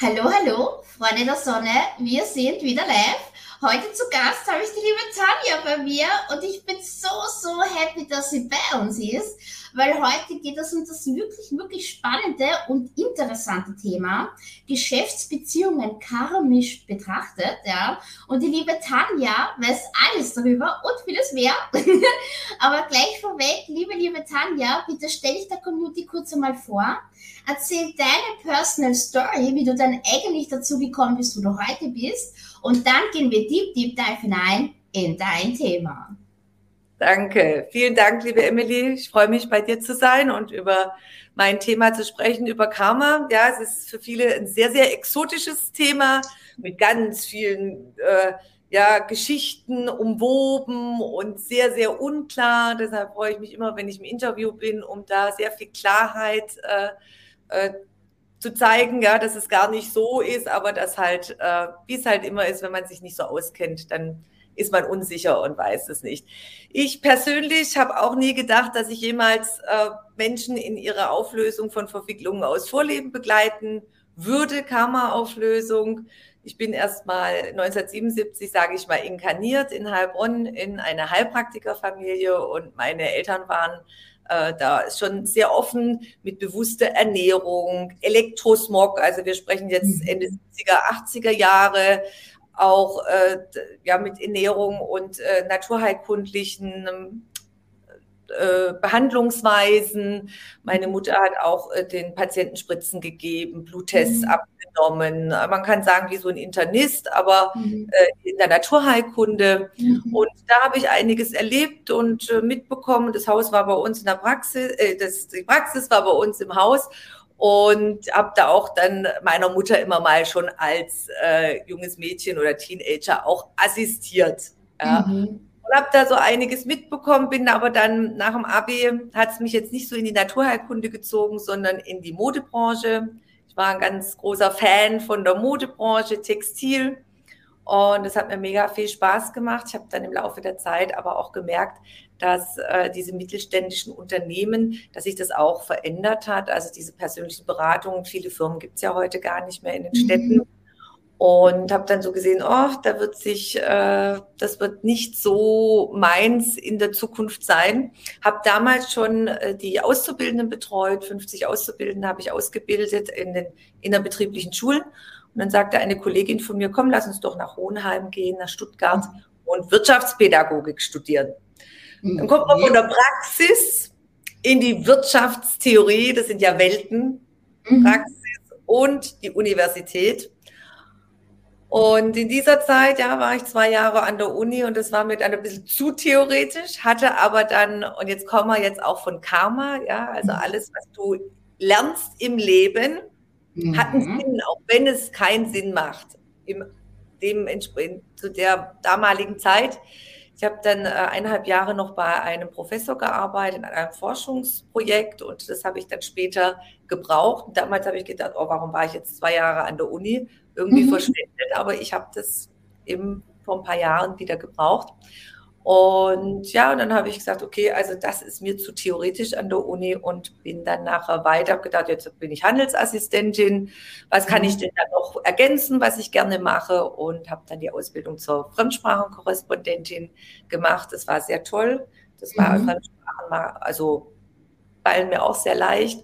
Hallo, hallo, Freunde der Sonne, wir sind wieder live. Heute zu Gast habe ich die liebe Tanja bei mir und ich bin so, so happy, dass sie bei uns ist, weil heute geht es um das wirklich, wirklich spannende und interessante Thema, Geschäftsbeziehungen karmisch betrachtet, ja. Und die liebe Tanja weiß alles darüber und vieles mehr. Aber gleich vorweg, liebe, liebe Tanja, bitte stell dich der Community kurz einmal vor. Erzähl deine Personal Story, wie du dann eigentlich dazu gekommen bist, wo du heute bist und dann gehen wir deep, deep dive hinein in dein Thema. Danke. Vielen Dank, liebe Emily. Ich freue mich, bei dir zu sein und über mein Thema zu sprechen, über Karma. Ja, es ist für viele ein sehr, sehr exotisches Thema mit ganz vielen äh, ja, Geschichten umwoben und sehr, sehr unklar. Deshalb freue ich mich immer, wenn ich im Interview bin, um da sehr viel Klarheit äh, äh, zu zeigen, ja, dass es gar nicht so ist, aber dass halt, äh, wie es halt immer ist, wenn man sich nicht so auskennt, dann ist man unsicher und weiß es nicht. Ich persönlich habe auch nie gedacht, dass ich jemals äh, Menschen in ihrer Auflösung von Verwicklungen aus Vorleben begleiten würde, Karma-Auflösung. Ich bin erst mal 1977, sage ich mal, inkarniert in Heilbronn in eine Heilpraktikerfamilie und meine Eltern waren äh, da ist schon sehr offen mit bewusster Ernährung, Elektrosmog, also wir sprechen jetzt mhm. Ende 70er, 80er Jahre, auch äh, ja mit Ernährung und äh, naturheilkundlichen äh, Behandlungsweisen. Meine Mutter hat auch äh, den Patienten Spritzen gegeben, Bluttests mhm. abgenommen. Man kann sagen, wie so ein Internist, aber mhm. äh, in der Naturheilkunde. Mhm. Und da habe ich einiges erlebt und äh, mitbekommen. Das Haus war bei uns in der Praxis, das, die Praxis war bei uns im Haus und habe da auch dann meiner Mutter immer mal schon als äh, junges Mädchen oder Teenager auch assistiert. Ja. Mhm und habe da so einiges mitbekommen, bin aber dann nach dem Abi, hat es mich jetzt nicht so in die Naturheilkunde gezogen, sondern in die Modebranche. Ich war ein ganz großer Fan von der Modebranche, Textil. Und es hat mir mega viel Spaß gemacht. Ich habe dann im Laufe der Zeit aber auch gemerkt, dass äh, diese mittelständischen Unternehmen, dass sich das auch verändert hat. Also diese persönlichen Beratungen, viele Firmen gibt es ja heute gar nicht mehr in den Städten. Mhm. Und habe dann so gesehen, oh, da wird sich, äh, das wird nicht so meins in der Zukunft sein. Habe damals schon äh, die Auszubildenden betreut, 50 Auszubildende habe ich ausgebildet in den innerbetrieblichen Schulen. Und dann sagte eine Kollegin von mir, komm, lass uns doch nach Hohenheim gehen, nach Stuttgart und Wirtschaftspädagogik studieren. Dann kommt man von der Praxis in die Wirtschaftstheorie, das sind ja Welten, mhm. Praxis und die Universität. Und in dieser Zeit, ja, war ich zwei Jahre an der Uni und das war mir dann ein bisschen zu theoretisch, hatte aber dann, und jetzt kommen wir jetzt auch von Karma, ja, also mhm. alles, was du lernst im Leben, mhm. hat einen Sinn, auch wenn es keinen Sinn macht. Im, dementsprechend zu der damaligen Zeit. Ich habe dann äh, eineinhalb Jahre noch bei einem Professor gearbeitet, in einem Forschungsprojekt und das habe ich dann später gebraucht. Damals habe ich gedacht, oh, warum war ich jetzt zwei Jahre an der Uni? irgendwie mhm. verschwendet, aber ich habe das eben vor ein paar Jahren wieder gebraucht. Und ja, und dann habe ich gesagt, okay, also das ist mir zu theoretisch an der Uni und bin dann nachher weiter, habe gedacht, jetzt bin ich Handelsassistentin, was kann ich mhm. denn da noch ergänzen, was ich gerne mache und habe dann die Ausbildung zur Fremdsprachenkorrespondentin gemacht. Das war sehr toll. Das war mhm. Fremdsprachen, also fallen mir auch sehr leicht.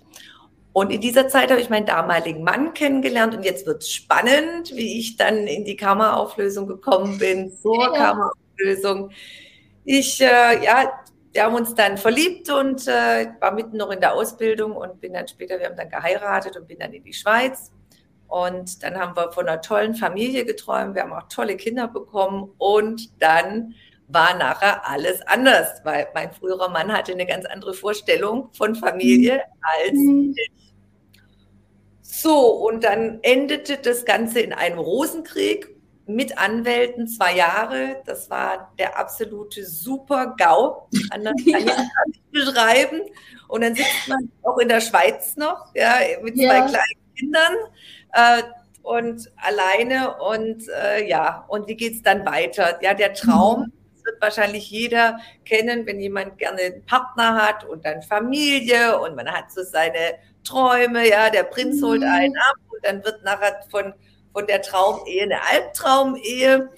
Und in dieser Zeit habe ich meinen damaligen Mann kennengelernt und jetzt wird es spannend, wie ich dann in die Karma-Auflösung gekommen bin, zur ja. Karma-Auflösung. Ich, äh, ja, wir haben uns dann verliebt und äh, war mitten noch in der Ausbildung und bin dann später, wir haben dann geheiratet und bin dann in die Schweiz. Und dann haben wir von einer tollen Familie geträumt, wir haben auch tolle Kinder bekommen und dann war nachher alles anders, weil mein früherer Mann hatte eine ganz andere Vorstellung von Familie als mhm. ich. So, und dann endete das Ganze in einem Rosenkrieg mit Anwälten zwei Jahre. Das war der absolute Super-GAU. Anders kann ich das nicht beschreiben. Und dann sitzt man auch in der Schweiz noch, ja, mit zwei ja. kleinen Kindern äh, und alleine. Und äh, ja, und wie geht es dann weiter? Ja, der Traum. Mhm wird wahrscheinlich jeder kennen, wenn jemand gerne einen Partner hat und dann Familie und man hat so seine Träume, ja, der Prinz holt mhm. einen ab und dann wird nachher von, von der Traumehe eine Albtraumehe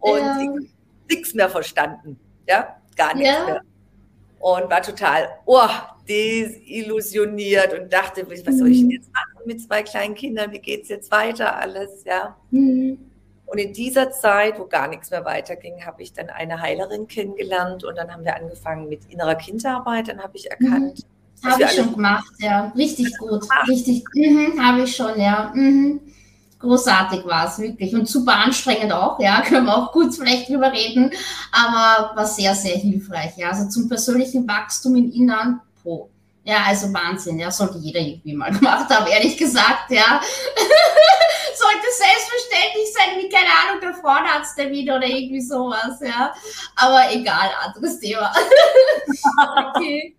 und ja. ich nichts mehr verstanden, ja, gar nichts ja. mehr. Und war total, oh, desillusioniert und dachte, was soll ich denn mhm. jetzt machen mit zwei kleinen Kindern? Wie geht es jetzt weiter alles? Ja. Mhm. Und in dieser Zeit, wo gar nichts mehr weiterging, habe ich dann eine Heilerin kennengelernt und dann haben wir angefangen mit innerer Kindarbeit. Dann habe ich erkannt. Mhm. Habe ich schon gemacht, ja. Richtig gut. Richtig. Mhm, habe ich schon, ja. Mhm. Großartig war es wirklich und super anstrengend auch, ja, können wir auch kurz vielleicht drüber reden, aber war sehr, sehr hilfreich, ja, also zum persönlichen Wachstum im Innern, pro. Ja, also Wahnsinn, ja, sollte jeder irgendwie mal gemacht haben, ehrlich gesagt, ja. sollte selbstverständlich sein, wie, keine Ahnung, der Frauenarzttermin oder irgendwie sowas, ja. Aber egal, anderes Thema. okay.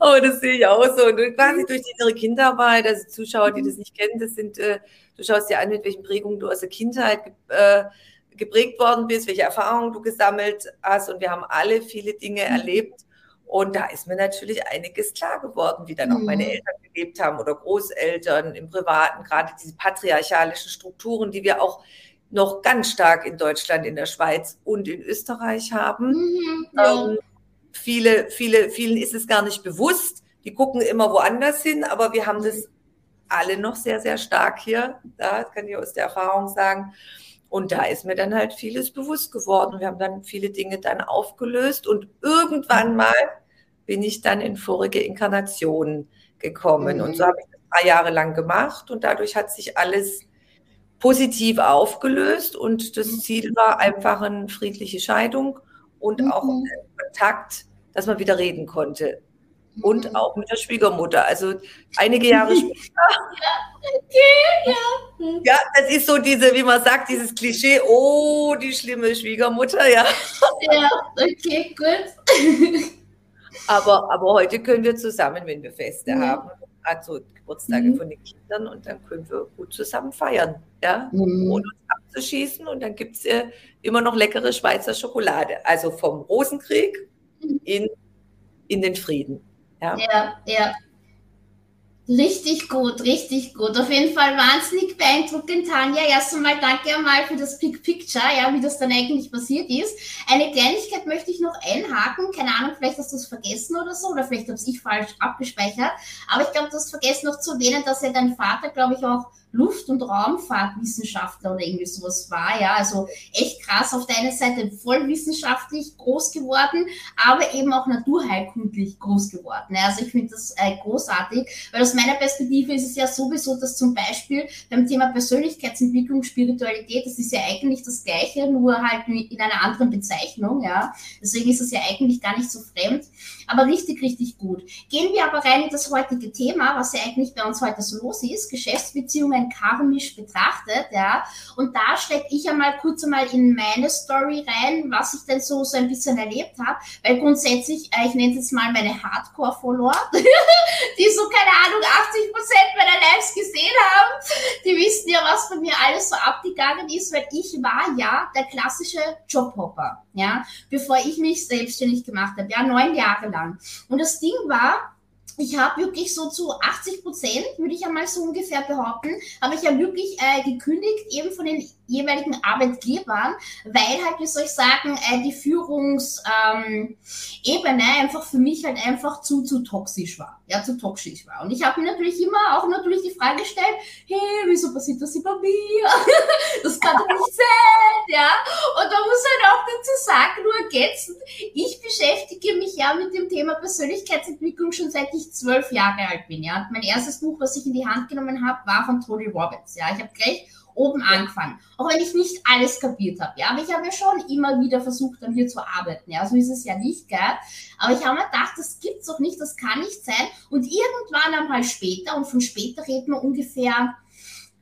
Oh, das sehe ich auch so. Und quasi durch die innere Kinderarbeit, also Zuschauer, die das nicht kennen, das sind, äh, du schaust dir an, mit welchen Prägungen du aus der Kindheit äh, geprägt worden bist, welche Erfahrungen du gesammelt hast. Und wir haben alle viele Dinge mhm. erlebt und da ist mir natürlich einiges klar geworden, wie dann auch meine mhm. Eltern gelebt haben oder Großeltern im Privaten, gerade diese patriarchalischen Strukturen, die wir auch noch ganz stark in Deutschland, in der Schweiz und in Österreich haben. Mhm, ja. ähm, viele, viele, vielen ist es gar nicht bewusst. Die gucken immer woanders hin, aber wir haben das alle noch sehr, sehr stark hier. Da kann ich aus der Erfahrung sagen. Und da ist mir dann halt vieles bewusst geworden. Wir haben dann viele Dinge dann aufgelöst und irgendwann mal bin ich dann in vorige Inkarnationen gekommen. Mhm. Und so mhm. habe ich das drei Jahre lang gemacht und dadurch hat sich alles positiv aufgelöst und das mhm. Ziel war einfach eine friedliche Scheidung und mhm. auch Kontakt, dass man wieder reden konnte und mhm. auch mit der Schwiegermutter. Also einige Jahre später. ja, okay, ja. Mhm. Ja, das ist so diese, wie man sagt, dieses Klischee, oh, die schlimme Schwiegermutter, ja. Ja, okay, gut. aber, aber heute können wir zusammen, wenn wir Feste mhm. haben, also Geburtstage mhm. von den Kindern und dann können wir gut zusammen feiern, ja, mhm. ohne uns abzuschießen und dann gibt es äh, immer noch leckere Schweizer Schokolade, also vom Rosenkrieg mhm. in, in den Frieden. Ja, ja. ja. Richtig gut, richtig gut. Auf jeden Fall wahnsinnig beeindruckend, Tanja. Erst einmal danke einmal für das Big Picture, ja, wie das dann eigentlich passiert ist. Eine Kleinigkeit möchte ich noch einhaken. Keine Ahnung, vielleicht hast du es vergessen oder so, oder vielleicht habe ich falsch abgespeichert. Aber ich glaube, du hast vergessen noch zu erwähnen, dass ja dein Vater, glaube ich, auch Luft- und Raumfahrtwissenschaftler oder irgendwie sowas war. Ja, also echt krass. Auf der einen Seite voll wissenschaftlich groß geworden, aber eben auch naturheilkundlich groß geworden. Ja, also ich finde das äh, großartig, weil aus meiner Perspektive ist es ja sowieso, dass zum Beispiel beim Thema Persönlichkeitsentwicklung, Spiritualität, das ist ja eigentlich das Gleiche, nur halt in einer anderen Bezeichnung. Ja, deswegen ist es ja eigentlich gar nicht so fremd, aber richtig, richtig gut. Gehen wir aber rein in das heutige Thema, was ja eigentlich bei uns heute so los ist, Geschäftsbeziehungen bisschen karmisch betrachtet, ja. Und da stecke ich einmal kurz einmal in meine Story rein, was ich denn so, so ein bisschen erlebt habe, weil grundsätzlich, äh, ich nenne es mal meine Hardcore-Follower, die so, keine Ahnung, 80 Prozent meiner Lives gesehen haben, die wissen ja, was bei mir alles so abgegangen ist, weil ich war ja der klassische Jobhopper, ja, bevor ich mich selbstständig gemacht habe, ja, neun Jahre lang. Und das Ding war, ich habe wirklich so zu 80 Prozent, würde ich einmal so ungefähr behaupten, habe ich ja wirklich äh, gekündigt, eben von den jeweiligen Arbeitgebern, weil halt, wie soll ich sagen, äh, die Führungsebene ähm, einfach für mich halt einfach zu, zu toxisch war. Ja, zu toxisch war. Und ich habe mir natürlich immer auch natürlich die Frage gestellt, hey, wieso passiert das über mir? das kann doch nicht sein, ja. Und man muss halt auch dazu sagen, nur ergänzend, ich beschäftige mich ja mit dem Thema Persönlichkeitsentwicklung schon seit ich zwölf Jahre alt bin, ja. Und mein erstes Buch, was ich in die Hand genommen habe, war von Tony Robbins, ja. Ich habe gleich oben angefangen. Auch wenn ich nicht alles kapiert habe. Ja, aber ich habe ja schon immer wieder versucht, an mir zu arbeiten. Ja, so ist es ja nicht, gell? Aber ich habe mir gedacht, das gibt's doch nicht, das kann nicht sein. Und irgendwann einmal später, und von später reden wir ungefähr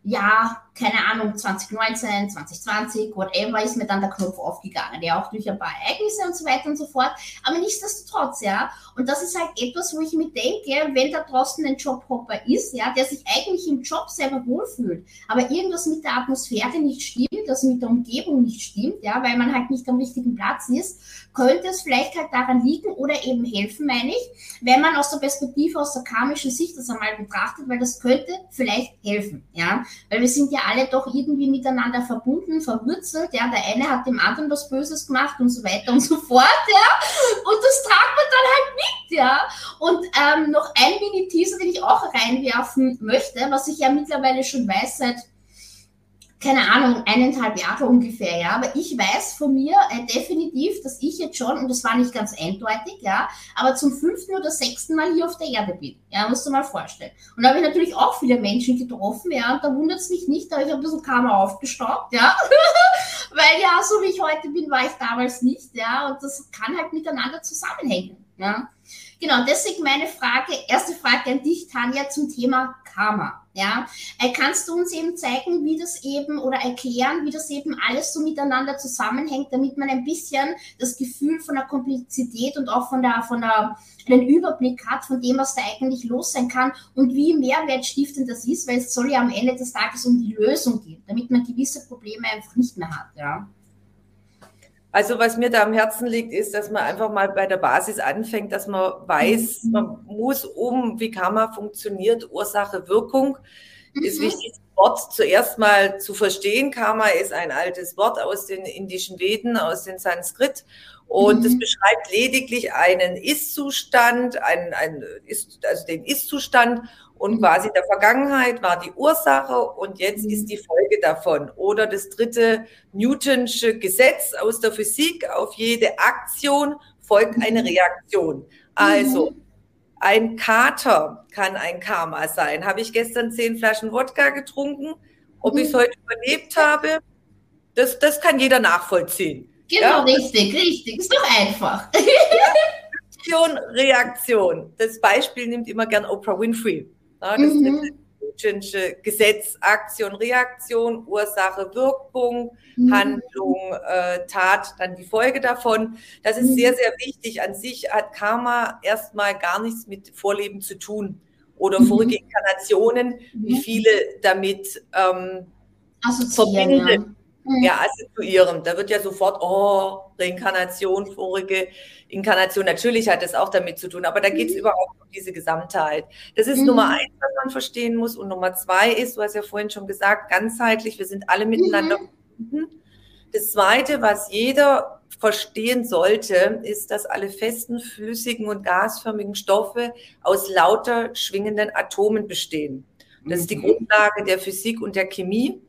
ja, keine Ahnung, 2019, 2020, whatever, ist mir dann der Knopf aufgegangen. Ja, auch durch ein paar Ereignisse und so weiter und so fort. Aber nichtsdestotrotz, ja. Und das ist halt etwas, wo ich mir denke, wenn da draußen ein Jobhopper ist, ja, der sich eigentlich im Job selber wohlfühlt, aber irgendwas mit der Atmosphäre nicht stimmt, das mit der Umgebung nicht stimmt, ja, weil man halt nicht am richtigen Platz ist, könnte es vielleicht halt daran liegen oder eben helfen, meine ich, wenn man aus der Perspektive, aus der karmischen Sicht das einmal betrachtet, weil das könnte vielleicht helfen, ja, weil wir sind ja alle doch irgendwie miteinander verbunden, verwurzelt, ja, der eine hat dem anderen was Böses gemacht und so weiter und so fort, ja, und das tragt man dann halt mit, ja, und ähm, noch ein Mini-Teaser, den ich auch reinwerfen möchte, was ich ja mittlerweile schon weiß seit keine Ahnung, eineinhalb Jahre ungefähr, ja. Aber ich weiß von mir äh, definitiv, dass ich jetzt schon, und das war nicht ganz eindeutig, ja, aber zum fünften oder sechsten Mal hier auf der Erde bin. Ja, musst du mal vorstellen. Und da habe ich natürlich auch viele Menschen getroffen, ja, und da wundert es mich nicht, da habe ich ein bisschen Karma aufgestaubt, ja. Weil ja, so wie ich heute bin, war ich damals nicht, ja, und das kann halt miteinander zusammenhängen, ja. Genau, deswegen meine Frage, erste Frage an dich, Tanja, zum Thema Karma. Ja, äh, kannst du uns eben zeigen, wie das eben oder erklären, wie das eben alles so miteinander zusammenhängt, damit man ein bisschen das Gefühl von der Komplexität und auch von der, von der, einen Überblick hat von dem, was da eigentlich los sein kann und wie mehrwertstiftend das ist, weil es soll ja am Ende des Tages um die Lösung gehen, damit man gewisse Probleme einfach nicht mehr hat, ja. Also was mir da am Herzen liegt, ist, dass man einfach mal bei der Basis anfängt, dass man weiß, mhm. man muss um, wie Karma funktioniert, Ursache, Wirkung. Mhm. Ist wichtig, das Wort zuerst mal zu verstehen. Karma ist ein altes Wort aus den indischen Veden, aus dem Sanskrit. Und es mhm. beschreibt lediglich einen Ist-Zustand, einen, einen Ist, also den Ist-Zustand und quasi in der Vergangenheit war die Ursache und jetzt ist die Folge davon. Oder das dritte Newtonsche Gesetz aus der Physik, auf jede Aktion folgt eine Reaktion. Also ein Kater kann ein Karma sein. Habe ich gestern zehn Flaschen Wodka getrunken? Ob ich es heute überlebt habe, das, das kann jeder nachvollziehen. Genau, ja? richtig, richtig. Ist doch einfach. Aktion, Reaktion. Das Beispiel nimmt immer gern Oprah Winfrey. Das mhm. Gesetz, Aktion, Reaktion, Ursache, Wirkung, mhm. Handlung, äh, Tat, dann die Folge davon. Das ist mhm. sehr, sehr wichtig. An sich hat Karma erstmal gar nichts mit Vorleben zu tun oder mhm. vorige Inkarnationen, wie mhm. viele damit ähm, verbinden. Ja. Mhm. Assoziieren. Da wird ja sofort, oh, Reinkarnation, vorige Inkarnation. Natürlich hat das auch damit zu tun, aber da geht es mhm. überhaupt um diese Gesamtheit. Das ist mhm. Nummer eins, was man verstehen muss. Und Nummer zwei ist, du hast ja vorhin schon gesagt, ganzheitlich, wir sind alle miteinander mhm. verbunden. Das zweite, was jeder verstehen sollte, ist, dass alle festen, flüssigen und gasförmigen Stoffe aus lauter schwingenden Atomen bestehen. Das ist die mhm. Grundlage der Physik und der Chemie.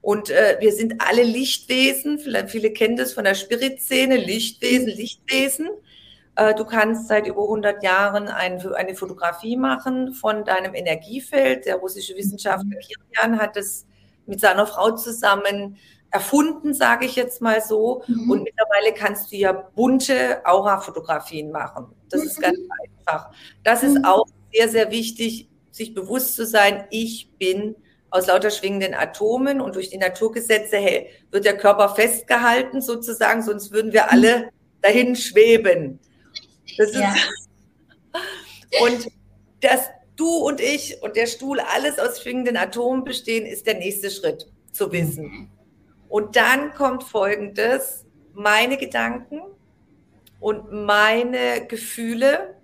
Und äh, wir sind alle Lichtwesen. Vielleicht viele kennen das von der Spiritszene. Lichtwesen, Lichtwesen. Äh, du kannst seit über 100 Jahren ein, eine Fotografie machen von deinem Energiefeld. Der russische Wissenschaftler Kirian hat das mit seiner Frau zusammen erfunden, sage ich jetzt mal so. Mhm. Und mittlerweile kannst du ja bunte Aura-Fotografien machen. Das mhm. ist ganz einfach. Das ist mhm. auch sehr, sehr wichtig, sich bewusst zu sein, ich bin aus lauter schwingenden Atomen und durch die Naturgesetze hey, wird der Körper festgehalten sozusagen, sonst würden wir alle dahin schweben. Das ist ja. und dass du und ich und der Stuhl alles aus schwingenden Atomen bestehen, ist der nächste Schritt zu wissen. Und dann kommt Folgendes, meine Gedanken und meine Gefühle,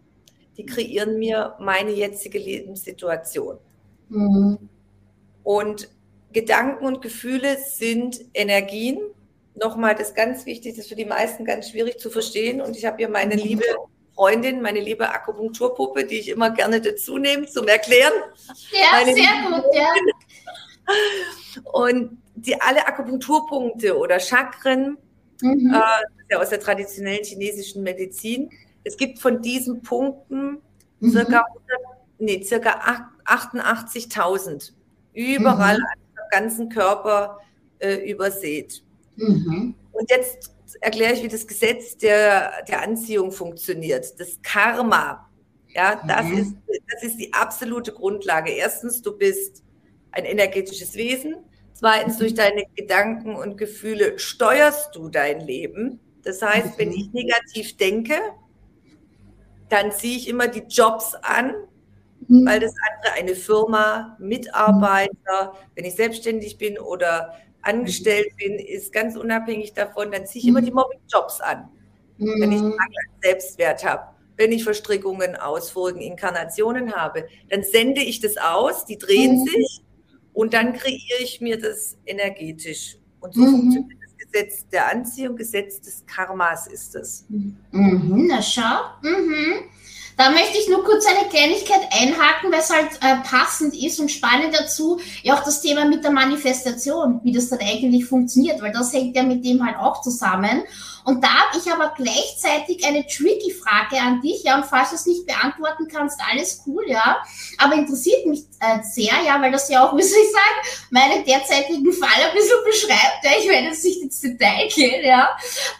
die kreieren mir meine jetzige Lebenssituation. Mhm. Und Gedanken und Gefühle sind Energien. Nochmal, das ist ganz wichtig, das ist für die meisten ganz schwierig zu verstehen. Und ich habe hier meine mhm. liebe Freundin, meine liebe Akupunkturpuppe, die ich immer gerne dazu nehme zum Erklären. Ja, meine sehr gut, ja. Und die alle Akupunkturpunkte oder Chakren, mhm. äh, ja aus der traditionellen chinesischen Medizin, es gibt von diesen Punkten mhm. circa, nee, circa 88.000 Überall mhm. ganzen Körper äh, übersät. Mhm. Und jetzt erkläre ich, wie das Gesetz der, der Anziehung funktioniert. Das Karma. Ja, das, mhm. ist, das ist die absolute Grundlage. Erstens, du bist ein energetisches Wesen. Zweitens, durch deine Gedanken und Gefühle steuerst du dein Leben. Das heißt, wenn mhm. ich negativ denke, dann ziehe ich immer die Jobs an, mhm. weil das andere eine Firma, Mitarbeiter, wenn ich selbstständig bin oder angestellt mhm. bin, ist ganz unabhängig davon, dann ziehe ich immer die Mobbing-Jobs an, wenn ich einen Mangel an Selbstwert habe wenn ich Verstrickungen aus vorigen Inkarnationen habe, dann sende ich das aus, die drehen mhm. sich und dann kreiere ich mir das energetisch. Und so mhm. funktioniert das Gesetz der Anziehung, Gesetz des Karmas ist es. Mhm, na schau. Mhm. Da möchte ich nur kurz eine Kleinigkeit einhaken, weil es halt äh, passend ist und spannend dazu, ja auch das Thema mit der Manifestation, wie das dann eigentlich funktioniert, weil das hängt ja mit dem halt auch zusammen. Und da habe ich aber gleichzeitig eine tricky Frage an dich, ja, und falls du es nicht beantworten kannst, alles cool, ja. Aber interessiert mich äh, sehr, ja, weil das ja auch, wie soll ich sagen, meinen derzeitigen Fall ein bisschen beschreibt, ja. Ich werde jetzt nicht ins Detail gehen, ja.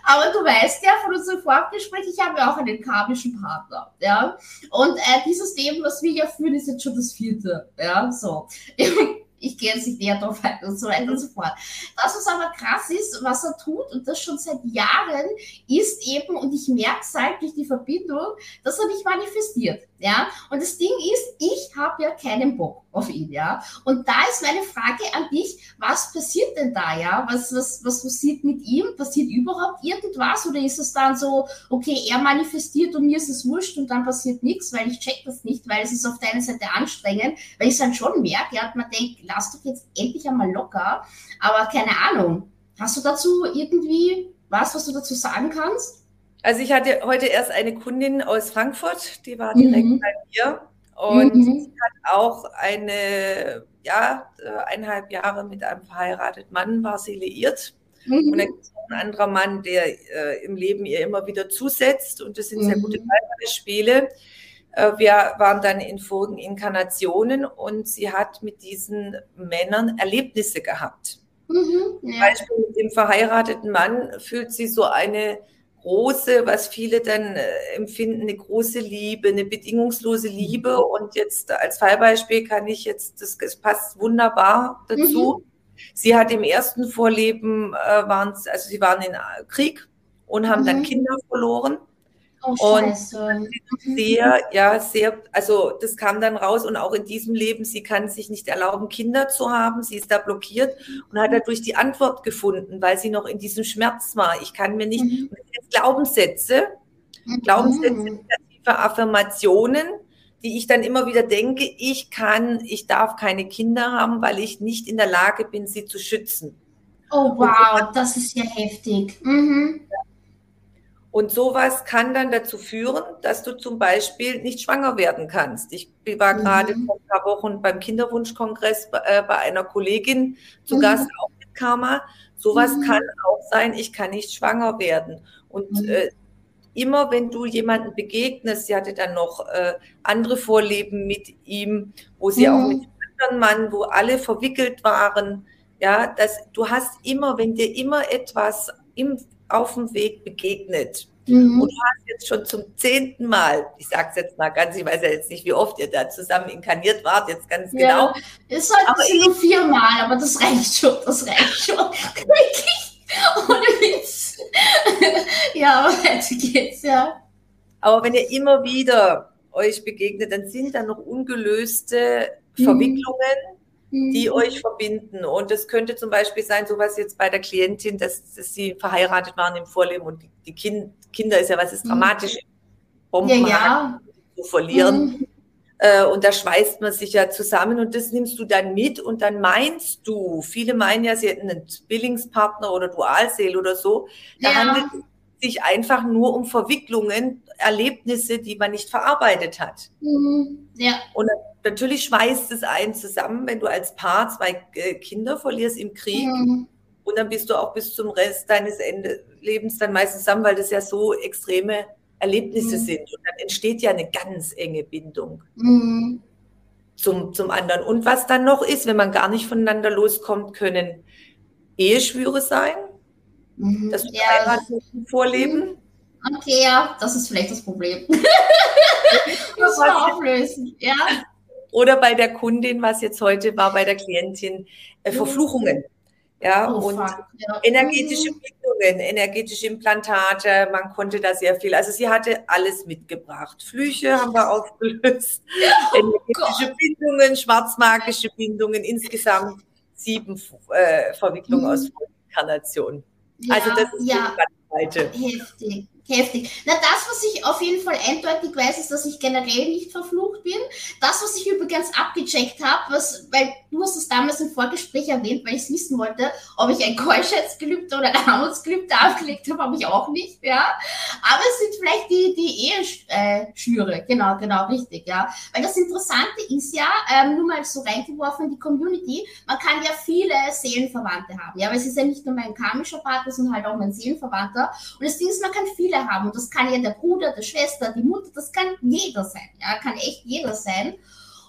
Aber du weißt ja von unserem Vorgespräch, ich habe ja auch einen karmischen Partner, ja. Und äh, dieses Leben, was wir ja führen, ist jetzt schon das vierte, ja, so. ich gehe jetzt nicht näher drauf ein und so weiter und so fort. Das, was aber krass ist, was er tut, und das schon seit Jahren, ist eben, und ich merke es halt durch die Verbindung, dass er mich manifestiert. Ja, und das Ding ist, ich habe ja keinen Bock auf ihn, ja. Und da ist meine Frage an dich, was passiert denn da, ja? Was, was, was passiert mit ihm? Passiert überhaupt irgendwas? Oder ist es dann so, okay, er manifestiert und mir ist es wurscht und dann passiert nichts, weil ich check das nicht, weil es ist auf deiner Seite anstrengend, weil ich es dann schon merke, ja, man denkt, lass doch jetzt endlich einmal locker. Aber keine Ahnung. Hast du dazu irgendwie was, was du dazu sagen kannst? Also ich hatte heute erst eine Kundin aus Frankfurt, die war direkt mhm. bei mir und mhm. sie hat auch eine, ja, eineinhalb Jahre mit einem verheirateten Mann, war sie liiert. Mhm. Und dann gibt es noch ein anderer Mann, der äh, im Leben ihr immer wieder zusetzt und das sind sehr gute mhm. Beispiele. Äh, wir waren dann in vorigen Inkarnationen und sie hat mit diesen Männern Erlebnisse gehabt. Mhm, ja. Beispiel mit dem verheirateten Mann fühlt sie so eine große, was viele dann äh, empfinden, eine große Liebe, eine bedingungslose mhm. Liebe. Und jetzt als Fallbeispiel kann ich jetzt, das, das passt wunderbar dazu. Mhm. Sie hat im ersten Vorleben, äh, waren also sie waren in Krieg und haben mhm. dann Kinder verloren. Oh, Scheiße. Und sehr, ja, sehr, also das kam dann raus und auch in diesem Leben, sie kann sich nicht erlauben, Kinder zu haben. Sie ist da blockiert und hat dadurch die Antwort gefunden, weil sie noch in diesem Schmerz war. Ich kann mir nicht, mhm. Glaubenssätze, mhm. Glaubenssätze, negative Affirmationen, die ich dann immer wieder denke, ich kann, ich darf keine Kinder haben, weil ich nicht in der Lage bin, sie zu schützen. Oh wow, das ist ja heftig. Mhm. Und sowas kann dann dazu führen, dass du zum Beispiel nicht schwanger werden kannst. Ich war mhm. gerade vor ein paar Wochen beim Kinderwunschkongress bei, äh, einer Kollegin zu mhm. Gast auch mit Karma. Sowas mhm. kann auch sein, ich kann nicht schwanger werden. Und mhm. äh, immer wenn du jemanden begegnest, sie hatte dann noch äh, andere Vorleben mit ihm, wo sie auch mit einem anderen Mann, wo alle verwickelt waren, ja, dass du hast immer, wenn dir immer etwas im auf dem Weg begegnet. Mhm. Und du hast jetzt schon zum zehnten Mal, ich sage es jetzt mal ganz, ich weiß ja jetzt nicht, wie oft ihr da zusammen inkarniert wart, jetzt ganz ja, genau. Es halt aber nur viermal, aber das reicht schon, das reicht schon. Wirklich, ohne Witz. ja, aber weiter geht's, ja. Aber wenn ihr immer wieder euch begegnet, dann sind da noch ungelöste mhm. Die mhm. euch verbinden. Und es könnte zum Beispiel sein, sowas jetzt bei der Klientin, dass, dass sie verheiratet waren im Vorleben und die, die kind, Kinder ist ja was ist mhm. dramatisch, Bomben ja, ja. zu verlieren. Mhm. Äh, und da schweißt man sich ja zusammen und das nimmst du dann mit und dann meinst du, viele meinen ja, sie hätten einen Zwillingspartner oder Dualseel oder so. Da ja. handelt es sich einfach nur um Verwicklungen, Erlebnisse, die man nicht verarbeitet hat. Mhm. Ja. Und natürlich schweißt es einen zusammen, wenn du als Paar zwei äh, Kinder verlierst im Krieg. Mhm. Und dann bist du auch bis zum Rest deines Ende Lebens dann meistens zusammen, weil das ja so extreme Erlebnisse mhm. sind. Und dann entsteht ja eine ganz enge Bindung. Mhm. zum, zum anderen. Und was dann noch ist, wenn man gar nicht voneinander loskommt, können Eheschwüre sein. Mhm. Das ja. vorleben. Okay, ja, das ist vielleicht das Problem. das wir auflösen, ja. Oder bei der Kundin, was jetzt heute war, bei der Klientin, äh, mhm. Verfluchungen. Ja, oh, und ja. energetische mhm. Bindungen, energetische Implantate, man konnte da sehr viel. Also sie hatte alles mitgebracht. Flüche haben wir aufgelöst, oh, energetische Gott. Bindungen, schwarzmagische Bindungen, insgesamt sieben äh, Verwicklungen mhm. aus Inkarnation. Ja, also das ist ja. die Seite. Heftig. Heftig. Na, das, was ich auf jeden Fall eindeutig weiß, ist, dass ich generell nicht verflucht bin. Das, was ich übrigens abgecheckt habe, was, weil du hast es damals im Vorgespräch erwähnt, weil ich es wissen wollte, ob ich ein Keuschheitsgelübde oder ein Armutsgelübde abgelegt habe, habe ich auch nicht, ja. Aber es sind vielleicht die, die Eheschwüre, äh, genau, genau, richtig, ja. Weil das Interessante ist ja, ähm, nur mal so reingeworfen in die Community, man kann ja viele Seelenverwandte haben, ja, weil es ist ja nicht nur mein karmischer Partner, sondern halt auch mein Seelenverwandter. Und das Ding ist, man kann viele viele haben. Und das kann ja der Bruder, die Schwester, die Mutter, das kann jeder sein. Ja, kann echt jeder sein.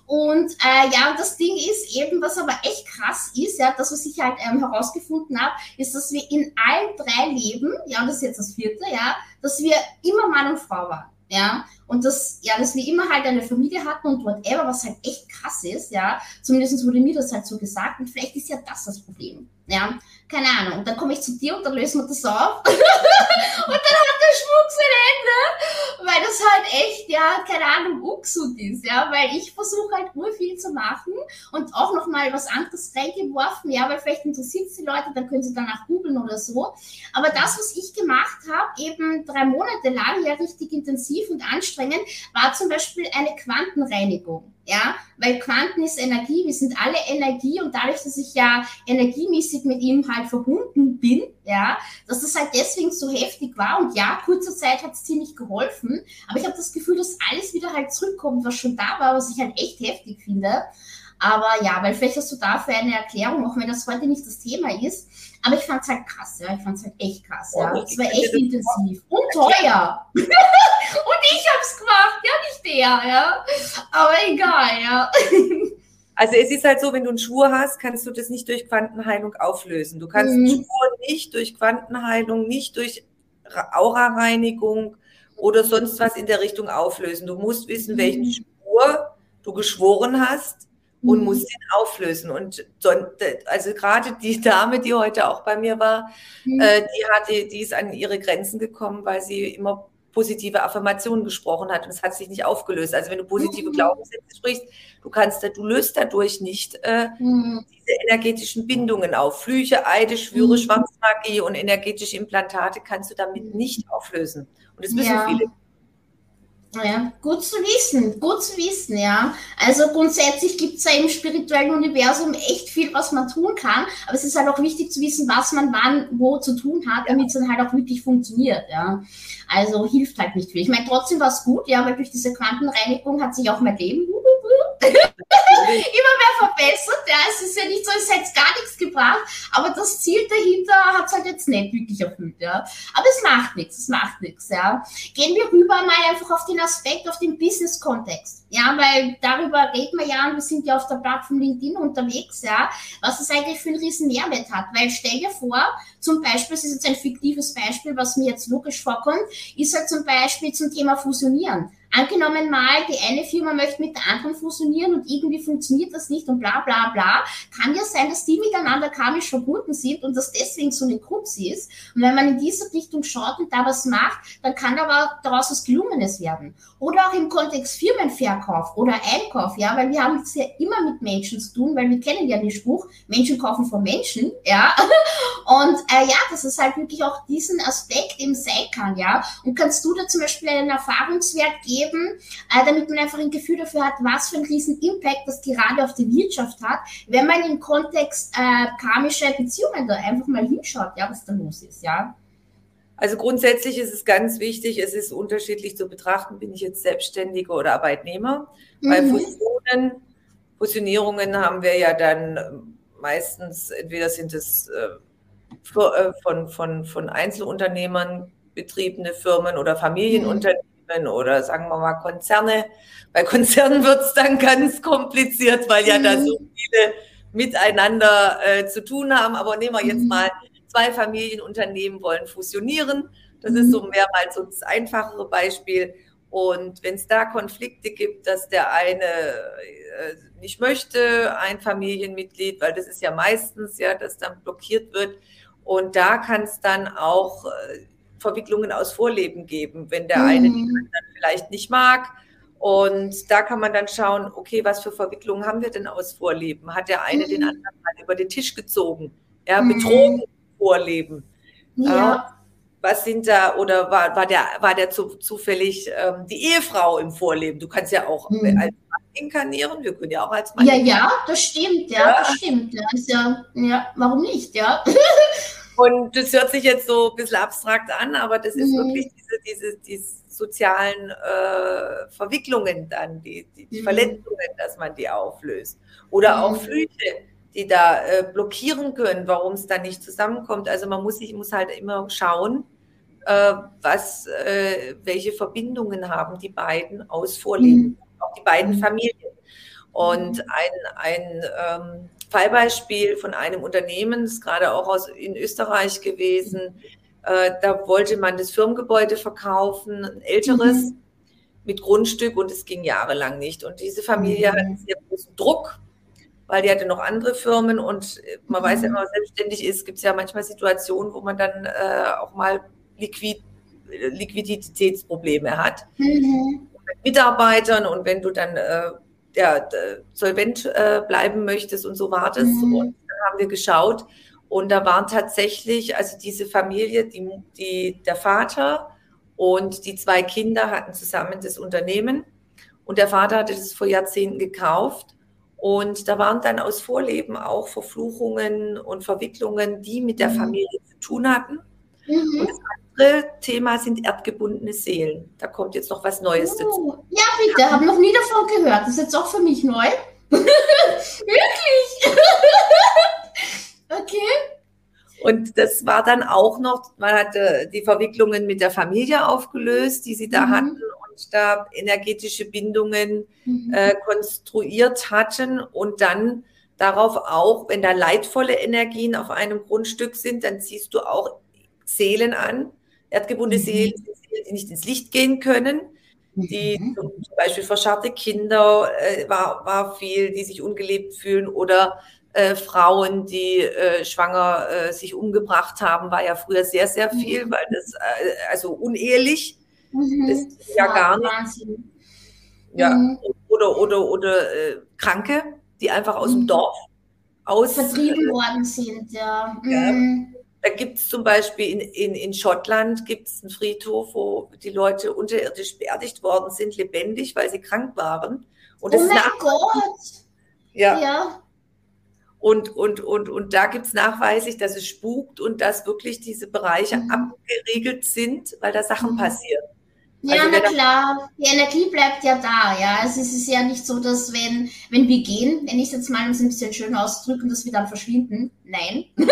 Und äh, ja, das Ding ist eben, was aber echt krass ist, ja, das, was ich halt ähm, herausgefunden habe, ist, dass wir in allen drei Leben, ja, und das ist jetzt das vierte, ja, dass wir immer Mann und Frau waren. Ja, und das, ja, dass wir immer halt eine Familie hatten und whatever, was halt echt krass ist, ja. Zumindest wurde mir das halt so gesagt und vielleicht ist ja das das Problem. Ja, keine Ahnung. Und dann komme ich zu dir und dann lösen wir das auf. und dann hat der Schmuck sein Ende, weil das halt echt, ja, keine Ahnung, Uxut ist, ja, weil ich versuche halt nur viel zu machen und auch nochmal was anderes reingeworfen, ja, weil vielleicht interessiert es die Leute, dann können sie danach googeln oder so. Aber das, was ich gemacht habe, eben drei Monate lang, ja, richtig intensiv und anstrengend, war zum Beispiel eine Quantenreinigung ja, weil Quanten ist Energie, wir sind alle Energie und dadurch, dass ich ja energiemäßig mit ihm halt verbunden bin, ja, dass das halt deswegen so heftig war und ja, kurzer Zeit hat es ziemlich geholfen, aber ich habe das Gefühl, dass alles wieder halt zurückkommt, was schon da war, was ich halt echt heftig finde. Aber ja, weil vielleicht hast du dafür eine Erklärung, auch wenn das heute nicht das Thema ist. Aber ich fand es halt krass, ja. Ich fand es halt echt krass, ja. Es war echt intensiv und teuer. und ich hab's gemacht, ja, nicht der, ja. Aber egal, ja. Also es ist halt so, wenn du einen Schwur hast, kannst du das nicht durch Quantenheilung auflösen. Du kannst mhm. einen Schwur nicht durch Quantenheilung, nicht durch Aura-Reinigung oder sonst was in der Richtung auflösen. Du musst wissen, welchen mhm. Schwur du geschworen hast und mhm. muss den auflösen. Und also gerade die Dame, die heute auch bei mir war, mhm. äh, die hatte, die ist an ihre Grenzen gekommen, weil sie immer positive Affirmationen gesprochen hat und es hat sich nicht aufgelöst. Also wenn du positive mhm. Glaubenssätze sprichst, du kannst, du löst dadurch nicht äh, mhm. diese energetischen Bindungen auf. Flüche, Eide, Schwüre, mhm. Schwarzmagie und energetische Implantate kannst du damit nicht auflösen. Und das wissen ja. viele ja, gut zu wissen, gut zu wissen, ja. Also grundsätzlich gibt es ja im spirituellen Universum echt viel, was man tun kann, aber es ist halt auch wichtig zu wissen, was man wann wo zu tun hat, damit es dann halt auch wirklich funktioniert, ja. Also hilft halt nicht viel. Ich meine, trotzdem war es gut, ja, weil durch diese Quantenreinigung hat sich auch mein Leben immer mehr verbessert. Ja, es ist ja nicht so, es hätte gar nichts gebracht, aber das Ziel dahinter hat es halt jetzt nicht wirklich erfüllt. Ja. Aber es macht nichts, es macht nichts. Ja. Gehen wir rüber mal einfach auf den Aspekt, auf den Business-Kontext. Ja, weil darüber reden wir ja und wir sind ja auf der Plattform LinkedIn unterwegs, ja, was es eigentlich für einen riesen Mehrwert hat. Weil stell dir vor, zum Beispiel, es ist jetzt ein fiktives Beispiel, was mir jetzt logisch vorkommt, ist halt zum Beispiel zum Thema Fusionieren. Angenommen mal, die eine Firma möchte mit der anderen fusionieren und irgendwie funktioniert das nicht und bla bla bla. Kann ja sein, dass die miteinander karmisch verbunden sind und dass deswegen so eine Krux ist. Und wenn man in diese Richtung schaut und da was macht, dann kann aber daraus was Gelungenes werden. Oder auch im Kontext Firmenverkauf oder Einkauf, ja, weil wir haben es ja immer mit Menschen zu tun, weil wir kennen ja den Spruch, Menschen kaufen von Menschen, ja. Und äh, ja, dass es halt wirklich auch diesen Aspekt eben sein kann, ja. Und kannst du da zum Beispiel einen Erfahrungswert geben, geben, äh, damit man einfach ein Gefühl dafür hat, was für einen riesen Impact das gerade auf die Wirtschaft hat, wenn man im Kontext äh, karmischer Beziehungen da einfach mal hinschaut, ja, was da los ist, ja. Also grundsätzlich ist es ganz wichtig, es ist unterschiedlich zu betrachten, bin ich jetzt Selbstständiger oder Arbeitnehmer. Mhm. Bei Fusionen, Fusionierungen haben wir ja dann ähm, meistens, entweder sind es äh, äh, von, von, von Einzelunternehmern betriebene Firmen oder Familienunternehmen Unternehmen oder sagen wir mal Konzerne. Bei Konzernen wird es dann ganz kompliziert, weil ja mhm. da so viele miteinander äh, zu tun haben. Aber nehmen wir jetzt mhm. mal zwei Familienunternehmen wollen fusionieren. Das ist so mhm. mehrmals so das einfachere Beispiel. Und wenn es da Konflikte gibt, dass der eine äh, nicht möchte, ein Familienmitglied, weil das ist ja meistens ja, dass dann blockiert wird. Und da kann es dann auch äh, Verwicklungen aus Vorleben geben, wenn der mhm. eine den anderen vielleicht nicht mag. Und da kann man dann schauen, okay, was für Verwicklungen haben wir denn aus Vorleben? Hat der eine mhm. den anderen mal über den Tisch gezogen? Ja, mhm. betrogen Vorleben. Ja. Was sind da, oder war, war der, war der zu, zufällig ähm, die Ehefrau im Vorleben? Du kannst ja auch mhm. als Mann inkarnieren, wir können ja auch als Mann. Ja, ja, das stimmt, ja, ja. das stimmt. Ja, ist ja, ja, warum nicht, ja. Und das hört sich jetzt so ein bisschen abstrakt an, aber das ist mhm. wirklich diese, diese, diese sozialen äh, Verwicklungen dann, die, die, die mhm. Verletzungen, dass man die auflöst. Oder mhm. auch Flüche, die da äh, blockieren können, warum es da nicht zusammenkommt. Also man muss sich muss halt immer schauen, äh, was, äh, welche Verbindungen haben die beiden aus Vorleben, mhm. auch die beiden mhm. Familien. Und mhm. ein, ein ähm, Fallbeispiel von einem Unternehmen, ist gerade auch aus, in Österreich gewesen, äh, da wollte man das Firmengebäude verkaufen, ein älteres, mhm. mit Grundstück und es ging jahrelang nicht. Und diese Familie mhm. hat sehr großen Druck, weil die hatte noch andere Firmen und man mhm. weiß ja, wenn man selbstständig ist, gibt es ja manchmal Situationen, wo man dann äh, auch mal Liquid, Liquiditätsprobleme hat. Mhm. Mit Mitarbeitern und wenn du dann äh, ja, solvent äh, bleiben möchtest und so wartest. Mhm. Und dann haben wir geschaut und da waren tatsächlich, also diese Familie, die, die, der Vater und die zwei Kinder hatten zusammen das Unternehmen und der Vater hatte das vor Jahrzehnten gekauft. Und da waren dann aus Vorleben auch Verfluchungen und Verwicklungen, die mit der mhm. Familie zu tun hatten. Mhm. Und das andere Thema sind erdgebundene Seelen. Da kommt jetzt noch was Neues oh. dazu. Ja, bitte, habe noch nie davon gehört. Das ist jetzt auch für mich neu. Wirklich? okay. Und das war dann auch noch, man hatte die Verwicklungen mit der Familie aufgelöst, die sie da mhm. hatten und da energetische Bindungen mhm. äh, konstruiert hatten und dann darauf auch, wenn da leidvolle Energien auf einem Grundstück sind, dann ziehst du auch Seelen an, erdgebundene mhm. Seelen, die nicht ins Licht gehen können, die mhm. zum Beispiel verscharrte Kinder äh, war, war viel, die sich ungelebt fühlen oder äh, Frauen, die äh, schwanger äh, sich umgebracht haben, war ja früher sehr, sehr mhm. viel, weil das äh, also unehelich, mhm. das ist ja, ja gar nicht. Ja, mhm. oder, oder, oder äh, Kranke, die einfach aus dem mhm. Dorf aus. Vertrieben worden sind, ja. ja mhm. Da gibt es zum Beispiel in, in, in Schottland gibt einen Friedhof, wo die Leute unterirdisch beerdigt worden sind, lebendig, weil sie krank waren. Und oh mein Gott! Ja. ja. Und, und, und, und da gibt es nachweislich, dass es spukt und dass wirklich diese Bereiche mhm. abgeriegelt sind, weil da Sachen mhm. passieren. Ja, also, na klar, die Energie bleibt ja da, ja. Also es ist ja nicht so, dass wenn, wenn wir gehen, wenn ich es jetzt mal ein bisschen schön ausdrücken, dass wir dann verschwinden. Nein.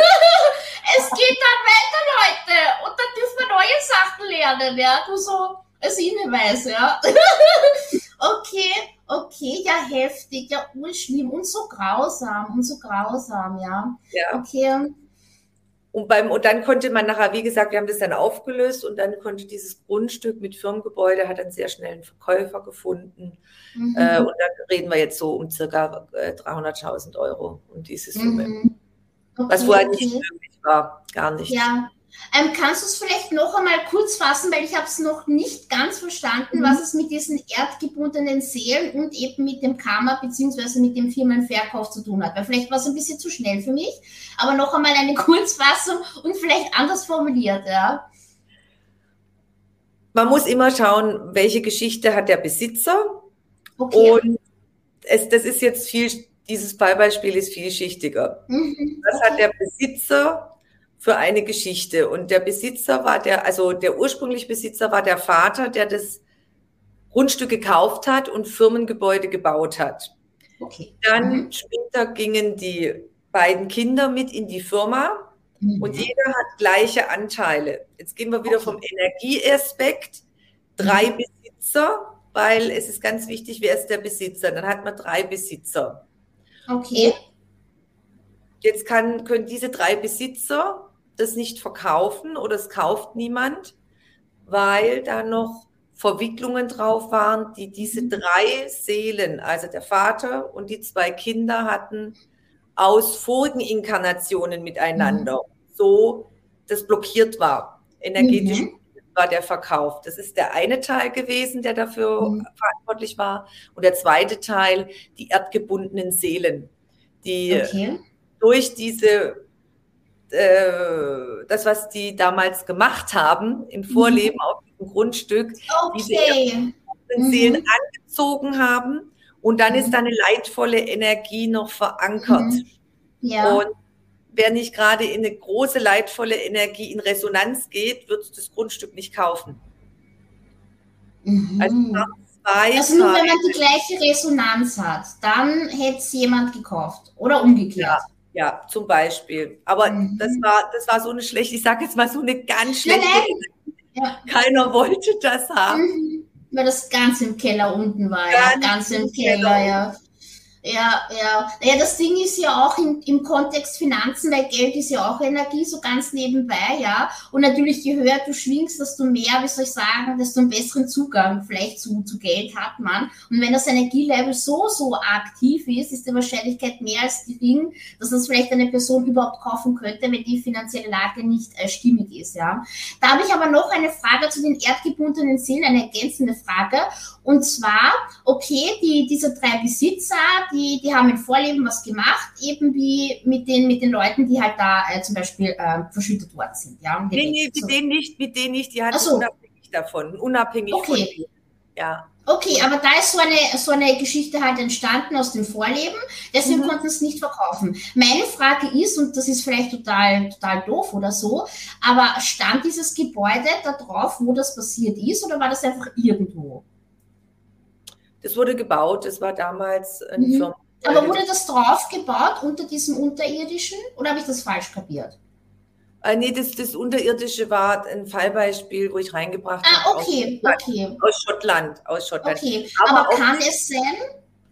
es geht dann weiter, Leute. Und dann dürfen wir neue Sachen lernen, ja. Du so als Hinweis, ja. okay, okay, ja, heftig, ja, urschlimm und so grausam und so grausam, ja. Ja. Okay. Und, beim, und dann konnte man nachher, wie gesagt, wir haben das dann aufgelöst und dann konnte dieses Grundstück mit Firmengebäude, hat einen sehr schnellen Verkäufer gefunden. Mhm. Äh, und dann reden wir jetzt so um circa äh, 300.000 Euro und diese Summe. Mhm. Okay, was vorher okay. nicht möglich war, gar nicht. Ja, ähm, kannst du es vielleicht noch einmal kurz fassen, weil ich habe es noch nicht ganz verstanden, mhm. was es mit diesen erdgebundenen Seelen und eben mit dem Karma beziehungsweise mit dem Firmenverkauf zu tun hat. Weil vielleicht war es ein bisschen zu schnell für mich, aber noch einmal eine Kurzfassung und vielleicht anders formuliert, ja. Man muss immer schauen, welche Geschichte hat der Besitzer. Okay. Und es, das ist jetzt viel, dieses Fallbeispiel ist vielschichtiger. Mhm. Was hat der Besitzer für eine Geschichte. Und der Besitzer war der, also der ursprüngliche Besitzer war der Vater, der das Grundstück gekauft hat und Firmengebäude gebaut hat. Okay. Dann mhm. später gingen die beiden Kinder mit in die Firma mhm. und jeder hat gleiche Anteile. Jetzt gehen wir wieder okay. vom Energieaspekt. Drei. Besitzer, weil es ist ganz wichtig, wer ist der Besitzer. Dann hat man drei Besitzer. Okay. Jetzt kann, können diese drei Besitzer das nicht verkaufen oder es kauft niemand, weil da noch Verwicklungen drauf waren, die diese drei Seelen, also der Vater und die zwei Kinder hatten, aus vorigen Inkarnationen miteinander, mhm. so das blockiert war. Energetisch mhm. War der Verkauf. Das ist der eine Teil gewesen, der dafür mhm. verantwortlich war. Und der zweite Teil, die erdgebundenen Seelen, die okay. durch diese äh, das, was die damals gemacht haben im Vorleben mhm. auf diesem Grundstück, okay. diese mhm. Seelen angezogen haben und dann mhm. ist da eine leidvolle Energie noch verankert. Mhm. Ja. Und wer nicht gerade in eine große leidvolle Energie in Resonanz geht, wird das Grundstück nicht kaufen. Mhm. Also, also nur wenn man die gleiche Resonanz hat, dann hätte es jemand gekauft oder umgekehrt. Ja. Ja, zum Beispiel. Aber mhm. das war, das war so eine schlechte, ich sage jetzt mal so eine ganz schlechte. Ja, Keiner wollte das haben. Mhm. Weil das ganz im Keller unten war, ganz ja. Ganz im Keller, Keller ja. Ja, ja. Ja, das Ding ist ja auch im, im Kontext Finanzen, weil Geld ist ja auch Energie, so ganz nebenbei, ja. Und natürlich, je höher du schwingst, desto mehr, wie soll ich sagen, desto einen besseren Zugang vielleicht zu, zu Geld hat man. Und wenn das Energielevel so, so aktiv ist, ist die Wahrscheinlichkeit mehr als gering, dass das vielleicht eine Person überhaupt kaufen könnte, wenn die finanzielle Lage nicht äh, stimmig ist, ja. Da habe ich aber noch eine Frage zu den erdgebundenen Seelen, eine ergänzende Frage. Und zwar, okay, die, diese drei Besitzer, die, die haben im Vorleben was gemacht, eben wie mit den, mit den Leuten, die halt da äh, zum Beispiel äh, verschüttet worden sind. Ja, nee, nee, mit so. denen nicht, mit denen nicht, die hatten so. unabhängig davon, unabhängig okay. von dir. Ja. Okay, aber da ist so eine, so eine Geschichte halt entstanden aus dem Vorleben, deswegen mhm. konnten es nicht verkaufen. Meine Frage ist, und das ist vielleicht total, total doof oder so, aber stand dieses Gebäude da drauf, wo das passiert ist, oder war das einfach irgendwo? Das wurde gebaut, das war damals eine mhm. Firma. Aber wurde das drauf gebaut unter diesem Unterirdischen oder habe ich das falsch kapiert? Äh, nee, das, das Unterirdische war ein Fallbeispiel, wo ich reingebracht ah, habe. Ah, okay, aus, okay. Aus Schottland, aus Schottland. Okay, aber, aber kann es sein,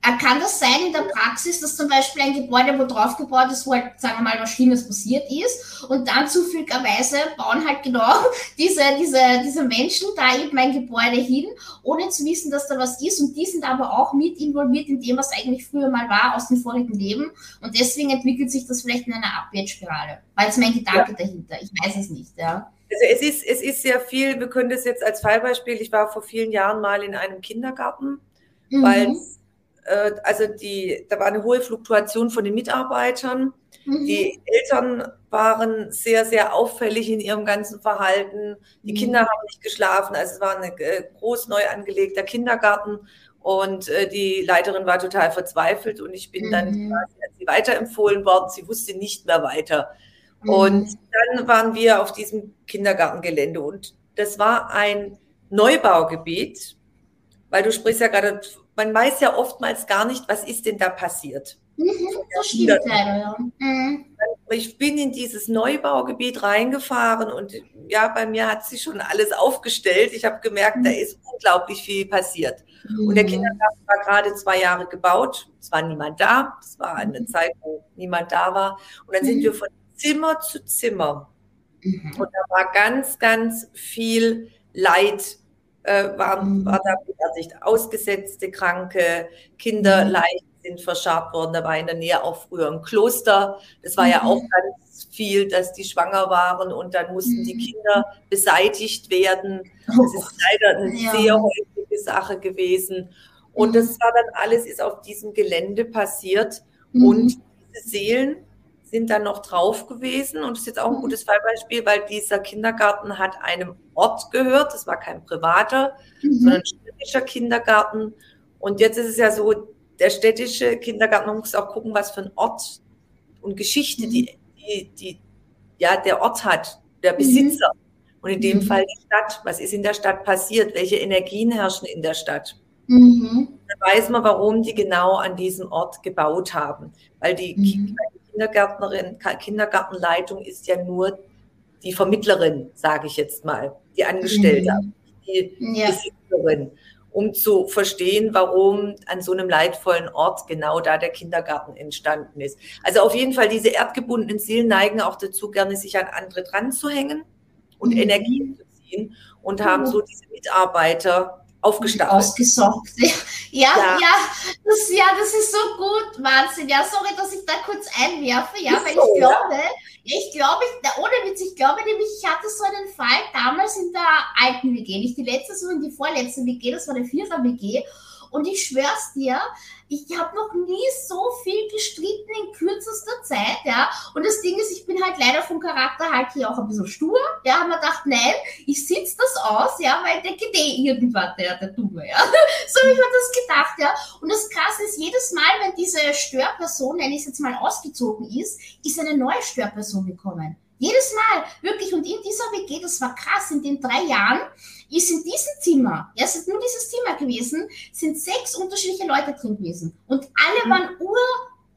kann das sein in der Praxis, dass zum Beispiel ein Gebäude, wo drauf gebaut ist, wo halt, sagen wir mal, was Schlimmes passiert ist und dann zufälligerweise bauen halt genau diese, diese, diese Menschen da eben ein Gebäude hin, ohne zu wissen, dass da was ist und die sind aber auch mit involviert in dem, was eigentlich früher mal war aus dem vorigen Leben und deswegen entwickelt sich das vielleicht in einer Abwärtsspirale. War jetzt mein Gedanke ja. dahinter, ich weiß es nicht, ja. Also es ist, es ist sehr viel, wir können das jetzt als Fallbeispiel, ich war vor vielen Jahren mal in einem Kindergarten, mhm. weil äh, also die, da war eine hohe Fluktuation von den Mitarbeitern. Mhm. Die Eltern waren sehr, sehr auffällig in ihrem ganzen Verhalten. Die mhm. Kinder haben nicht geschlafen. Also es war ein äh, groß neu angelegter Kindergarten. Und äh, die Leiterin war total verzweifelt und ich bin mhm. dann sie weiterempfohlen worden. Sie wusste nicht mehr weiter. Mhm. Und dann waren wir auf diesem Kindergartengelände und das war ein Neubaugebiet, weil du sprichst ja gerade man weiß ja oftmals gar nicht, was ist denn da passiert. Mhm, das stimmt leider, ja. Mhm. Ich bin in dieses Neubaugebiet reingefahren und ja, bei mir hat sich schon alles aufgestellt. Ich habe gemerkt, mhm. da ist unglaublich viel passiert. Und der mhm. Kindergarten war gerade zwei Jahre gebaut. Es war niemand da. Es war eine mhm. Zeit, wo niemand da war. Und dann sind wir von Zimmer zu Zimmer. Und da war ganz, ganz viel Leid äh, war, mhm. war da beerdigt. Ausgesetzte Kranke, Kinder mhm. leicht sind verscharrt worden. Da war in der Nähe auch früher ein Kloster. Das war mhm. ja auch ganz viel, dass die schwanger waren und dann mussten mhm. die Kinder beseitigt werden. Das ist oh. leider eine ja. sehr häufige Sache gewesen. Und das war dann alles, ist auf diesem Gelände passiert. Mhm. Und diese Seelen sind dann noch drauf gewesen. Und das ist jetzt auch ein mhm. gutes Fallbeispiel, weil dieser Kindergarten hat einem Ort gehört. Das war kein privater, mhm. sondern ein städtischer Kindergarten. Und jetzt ist es ja so, der städtische Kindergarten, man muss auch gucken, was für ein Ort und Geschichte mhm. die, die, die, ja, der Ort hat, der mhm. Besitzer. Mhm. Und in dem mhm. Fall die Stadt. Was ist in der Stadt passiert? Welche Energien herrschen in der Stadt? Mhm. Dann weiß man, warum die genau an diesem Ort gebaut haben. Weil die, mhm. Kindergärtnerin, Kindergartenleitung ist ja nur die Vermittlerin, sage ich jetzt mal, die Angestellte, mhm. die ja. Besitzerin. um zu verstehen, warum an so einem leidvollen Ort genau da der Kindergarten entstanden ist. Also auf jeden Fall diese erdgebundenen Seelen neigen auch dazu, gerne sich an andere dran zu hängen und mhm. Energien zu ziehen und haben so diese Mitarbeiter aufgestapelt. Ausgesaugt. Ja, ja, ja, das, ja, das ist so gut, Wahnsinn. Ja, sorry, dass ich da kurz einwerfe, ja, weil ich glaube, ich glaube, ohne Witz, ich glaube nämlich, ich hatte so einen Fall damals in der alten WG, nicht die letzte, sondern die vorletzte WG, das war der Vierer-WG. Und ich schwör's dir, ich habe noch nie so viel gestritten in kürzester Zeit, ja. Und das Ding ist, ich bin halt leider vom Charakter halt hier auch ein bisschen stur, ja. Haben wir gedacht, nein, ich sitze das aus, ja, weil der geht eh irgendwann, der, der Dumme, ja. so habe ich mir das gedacht, ja. Und das Krasse ist, jedes Mal, wenn diese Störperson, wenn ich jetzt mal ausgezogen ist, ist eine neue Störperson gekommen. Jedes Mal, wirklich. Und in dieser WG, das war krass, in den drei Jahren, ist in diesem Zimmer, ja, es ist nur dieses Zimmer gewesen, sind sechs unterschiedliche Leute drin gewesen. Und alle mhm. waren ur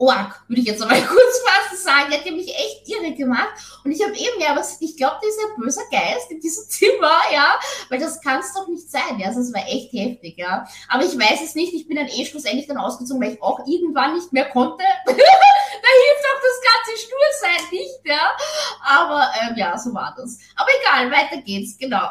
Org, würde ich jetzt einmal kurz fast sagen. Der hat mich echt irre gemacht. Und ich habe eben, ja, aber ich glaube, dieser böse Geist in diesem Zimmer, ja, weil das kann es doch nicht sein, ja. Also es war echt heftig, ja. Aber ich weiß es nicht. Ich bin dann eh schlussendlich dann ausgezogen, weil ich auch irgendwann nicht mehr konnte. da hilft auch das ganze Stursein nicht, ja. Aber ähm, ja, so war das. Aber egal, weiter geht's, genau.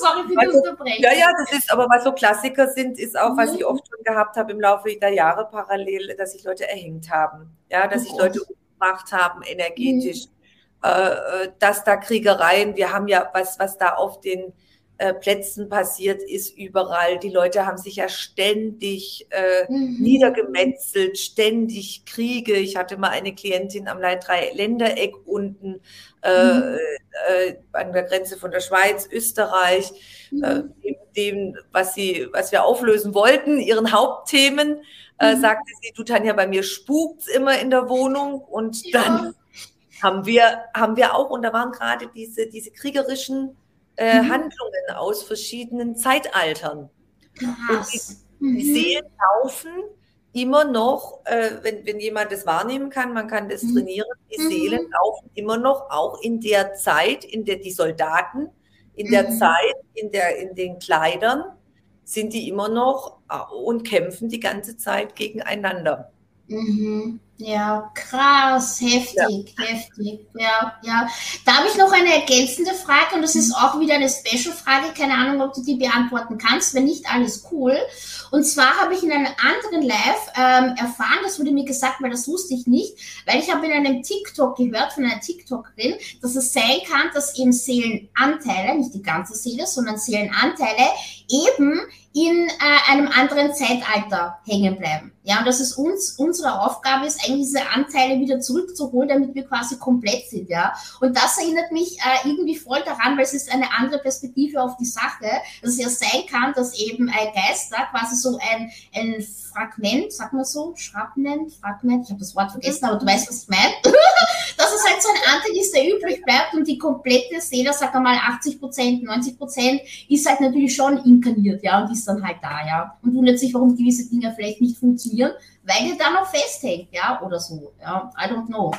Sorry für also, die Unterbrechung. Ja, ja, das ist, aber was so Klassiker sind, ist auch, mhm. was ich oft schon gehabt habe im Laufe der Jahre parallel, dass sich Leute erhängt haben haben, ja, dass sich oh Leute umgebracht haben, energetisch, mhm. äh, dass da Kriegereien, wir haben ja was, was da auf den äh, Plätzen passiert ist, überall. Die Leute haben sich ja ständig äh, mhm. niedergemetzelt, ständig Kriege. Ich hatte mal eine Klientin am Ländereck unten äh, mhm. äh, an der Grenze von der Schweiz, Österreich, mhm. äh, dem, was sie, was wir auflösen wollten, ihren Hauptthemen äh, mhm. sagte sie, du Tanja, bei mir spukt's immer in der Wohnung und ja. dann haben wir, haben wir auch, und da waren gerade diese, diese kriegerischen äh, mhm. Handlungen aus verschiedenen Zeitaltern. Krass. Und die, die mhm. Seelen laufen immer noch, äh, wenn, wenn jemand das wahrnehmen kann, man kann das mhm. trainieren, die mhm. Seelen laufen immer noch, auch in der Zeit, in der die Soldaten, in der mhm. Zeit, in, der, in den Kleidern, sind die immer noch äh, und kämpfen die ganze Zeit gegeneinander. Mhm. Ja, krass, heftig, ja. heftig. Ja, ja. Da habe ich noch eine ergänzende Frage und das ist auch wieder eine Special-Frage. Keine Ahnung, ob du die beantworten kannst. Wenn nicht, alles cool. Und zwar habe ich in einem anderen Live ähm, erfahren, das wurde mir gesagt, weil das wusste ich nicht, weil ich habe in einem TikTok gehört von einer TikTokerin, dass es sein kann, dass eben Seelenanteile, nicht die ganze Seele, sondern Seelenanteile eben in äh, einem anderen Zeitalter hängen bleiben. Ja, und dass es uns, unsere Aufgabe ist, eigentlich diese Anteile wieder zurückzuholen, damit wir quasi komplett sind, ja. Und das erinnert mich äh, irgendwie voll daran, weil es ist eine andere Perspektive auf die Sache, dass es ja sein kann, dass eben ein Geister quasi so ein, ein Fragment, sag mal so, Schrapnent, Fragment, ich habe das Wort vergessen, aber du weißt, was ich meine, es halt so ein Anteil ist, der übrig bleibt und die komplette Seele, sag mal 80 Prozent, 90 Prozent, ist halt natürlich schon inkarniert, ja, und ist dann halt da, ja, und wundert sich, warum gewisse Dinge vielleicht nicht funktionieren, weil der da noch festhängt, ja, oder so, ja, I don't know.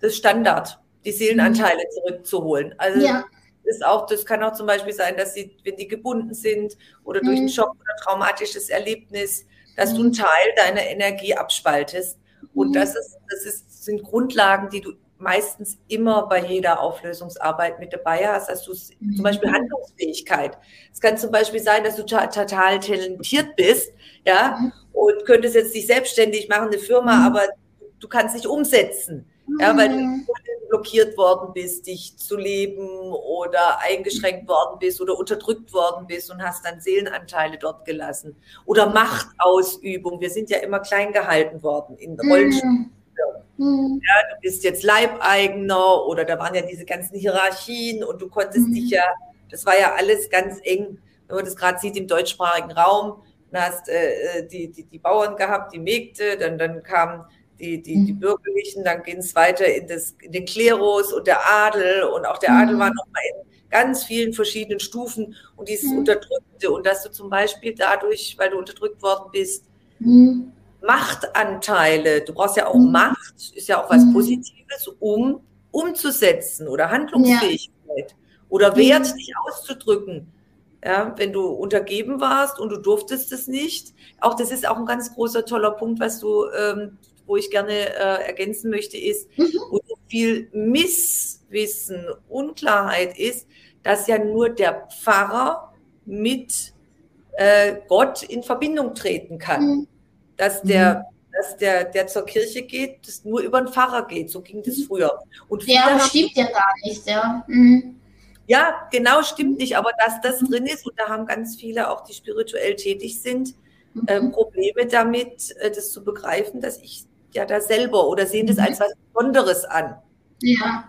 Das Standard, die Seelenanteile mhm. zurückzuholen, also ja ist auch, das kann auch zum Beispiel sein, dass sie, wenn die gebunden sind oder durch einen mhm. Schock oder traumatisches Erlebnis, dass du einen Teil deiner Energie abspaltest. Und das, ist, das ist, sind Grundlagen, die du meistens immer bei jeder Auflösungsarbeit mit dabei hast. Also zum Beispiel Handlungsfähigkeit. Es kann zum Beispiel sein, dass du total talentiert bist, ja, und könntest jetzt dich selbstständig machen, eine Firma, mhm. aber du kannst nicht umsetzen, ja, weil du mhm blockiert worden bist, dich zu leben oder eingeschränkt worden bist oder unterdrückt worden bist und hast dann Seelenanteile dort gelassen. Oder Machtausübung. Wir sind ja immer klein gehalten worden in mhm. Rollenspielen. Mhm. Ja, du bist jetzt Leibeigener oder da waren ja diese ganzen Hierarchien und du konntest mhm. dich ja, das war ja alles ganz eng, wenn man das gerade sieht im deutschsprachigen Raum. Dann hast äh, äh die, die, die Bauern gehabt, die Mägde, dann, dann kamen die, die, die mhm. Bürgerlichen, dann ging es weiter in, das, in den Klerus und der Adel und auch der Adel mhm. war nochmal in ganz vielen verschiedenen Stufen und dieses mhm. Unterdrückte und dass du zum Beispiel dadurch, weil du unterdrückt worden bist, mhm. Machtanteile, du brauchst ja auch mhm. Macht, ist ja auch was mhm. Positives, um umzusetzen oder Handlungsfähigkeit ja. oder Wert, dich auszudrücken. Ja, wenn du untergeben warst und du durftest es nicht. Auch das ist auch ein ganz großer, toller Punkt, was du, ähm, wo ich gerne äh, ergänzen möchte, ist, mhm. wo so viel Misswissen, Unklarheit ist, dass ja nur der Pfarrer mit äh, Gott in Verbindung treten kann. Mhm. Dass der, mhm. dass der, der zur Kirche geht, das nur über den Pfarrer geht. So ging das mhm. früher. Und ja, stimmt ja gar nicht, ja. Mhm. Ja, genau, stimmt nicht. Aber dass das mhm. drin ist, und da haben ganz viele, auch die spirituell tätig sind, äh, Probleme damit, äh, das zu begreifen, dass ich ja da selber oder sehen das als was Besonderes an. Ja.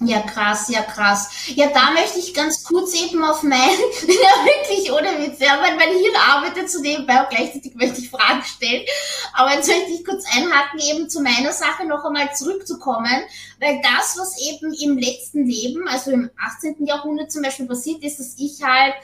Ja, krass, ja, krass. Ja, da möchte ich ganz kurz eben auf mein, ja, wirklich ohne Witz, ja, weil mein Hirn arbeitet zu nebenbei und gleichzeitig möchte ich Fragen stellen. Aber jetzt möchte ich kurz einhaken, eben zu meiner Sache noch einmal zurückzukommen, weil das, was eben im letzten Leben, also im 18. Jahrhundert zum Beispiel passiert ist, dass ich halt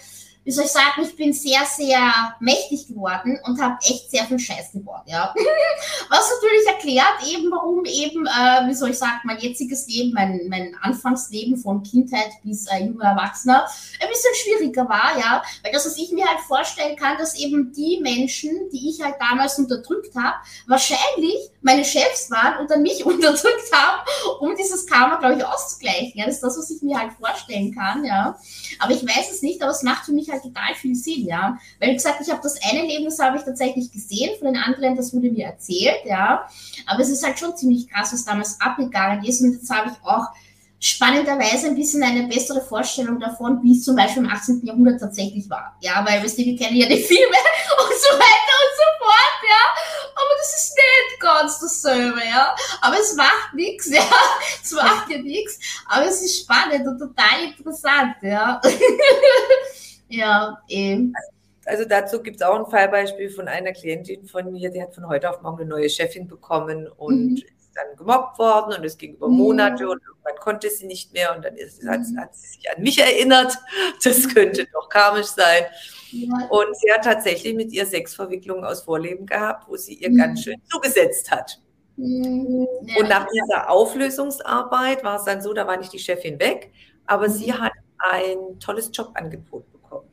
wie soll ich sagen, ich bin sehr, sehr mächtig geworden und habe echt sehr viel Scheiß gebaut, ja. Was natürlich erklärt eben, warum eben, äh, wie soll ich sagen, mein jetziges Leben, mein, mein Anfangsleben von Kindheit bis äh, junger Erwachsener ein bisschen schwieriger war, ja. Weil das, was ich mir halt vorstellen kann, dass eben die Menschen, die ich halt damals unterdrückt habe, wahrscheinlich meine Chefs waren und dann mich unterdrückt haben, um dieses Karma, glaube ich, auszugleichen. Ja, das ist das, was ich mir halt vorstellen kann, ja. Aber ich weiß es nicht, aber es macht für mich halt total viel Sinn, ja. Weil, wie gesagt, ich habe das eine Leben, das habe ich tatsächlich gesehen, von den anderen, das wurde mir erzählt, ja. Aber es ist halt schon ziemlich krass, was damals abgegangen ist und jetzt habe ich auch spannenderweise ein bisschen eine bessere Vorstellung davon, wie es zum Beispiel im 18. Jahrhundert tatsächlich war. Ja, weil wir kennen ja die Filme und so weiter und so fort, ja. Aber das ist nicht ganz dasselbe, ja. Aber es macht nichts, ja. Es macht ja nichts. Aber es ist spannend und total interessant, ja. ja, eben. Also dazu gibt es auch ein Fallbeispiel von einer Klientin von mir, die hat von heute auf morgen eine neue Chefin bekommen und mhm dann gemobbt worden und es ging über Monate und irgendwann konnte sie nicht mehr und dann ist, hat, mhm. hat, sie sich an mich erinnert. Das könnte doch karmisch sein. Und sie hat tatsächlich mit ihr Sexverwicklungen aus Vorleben gehabt, wo sie ihr mhm. ganz schön zugesetzt hat. Mhm. Und nach dieser Auflösungsarbeit war es dann so, da war nicht die Chefin weg, aber sie hat ein tolles Jobangebot bekommen.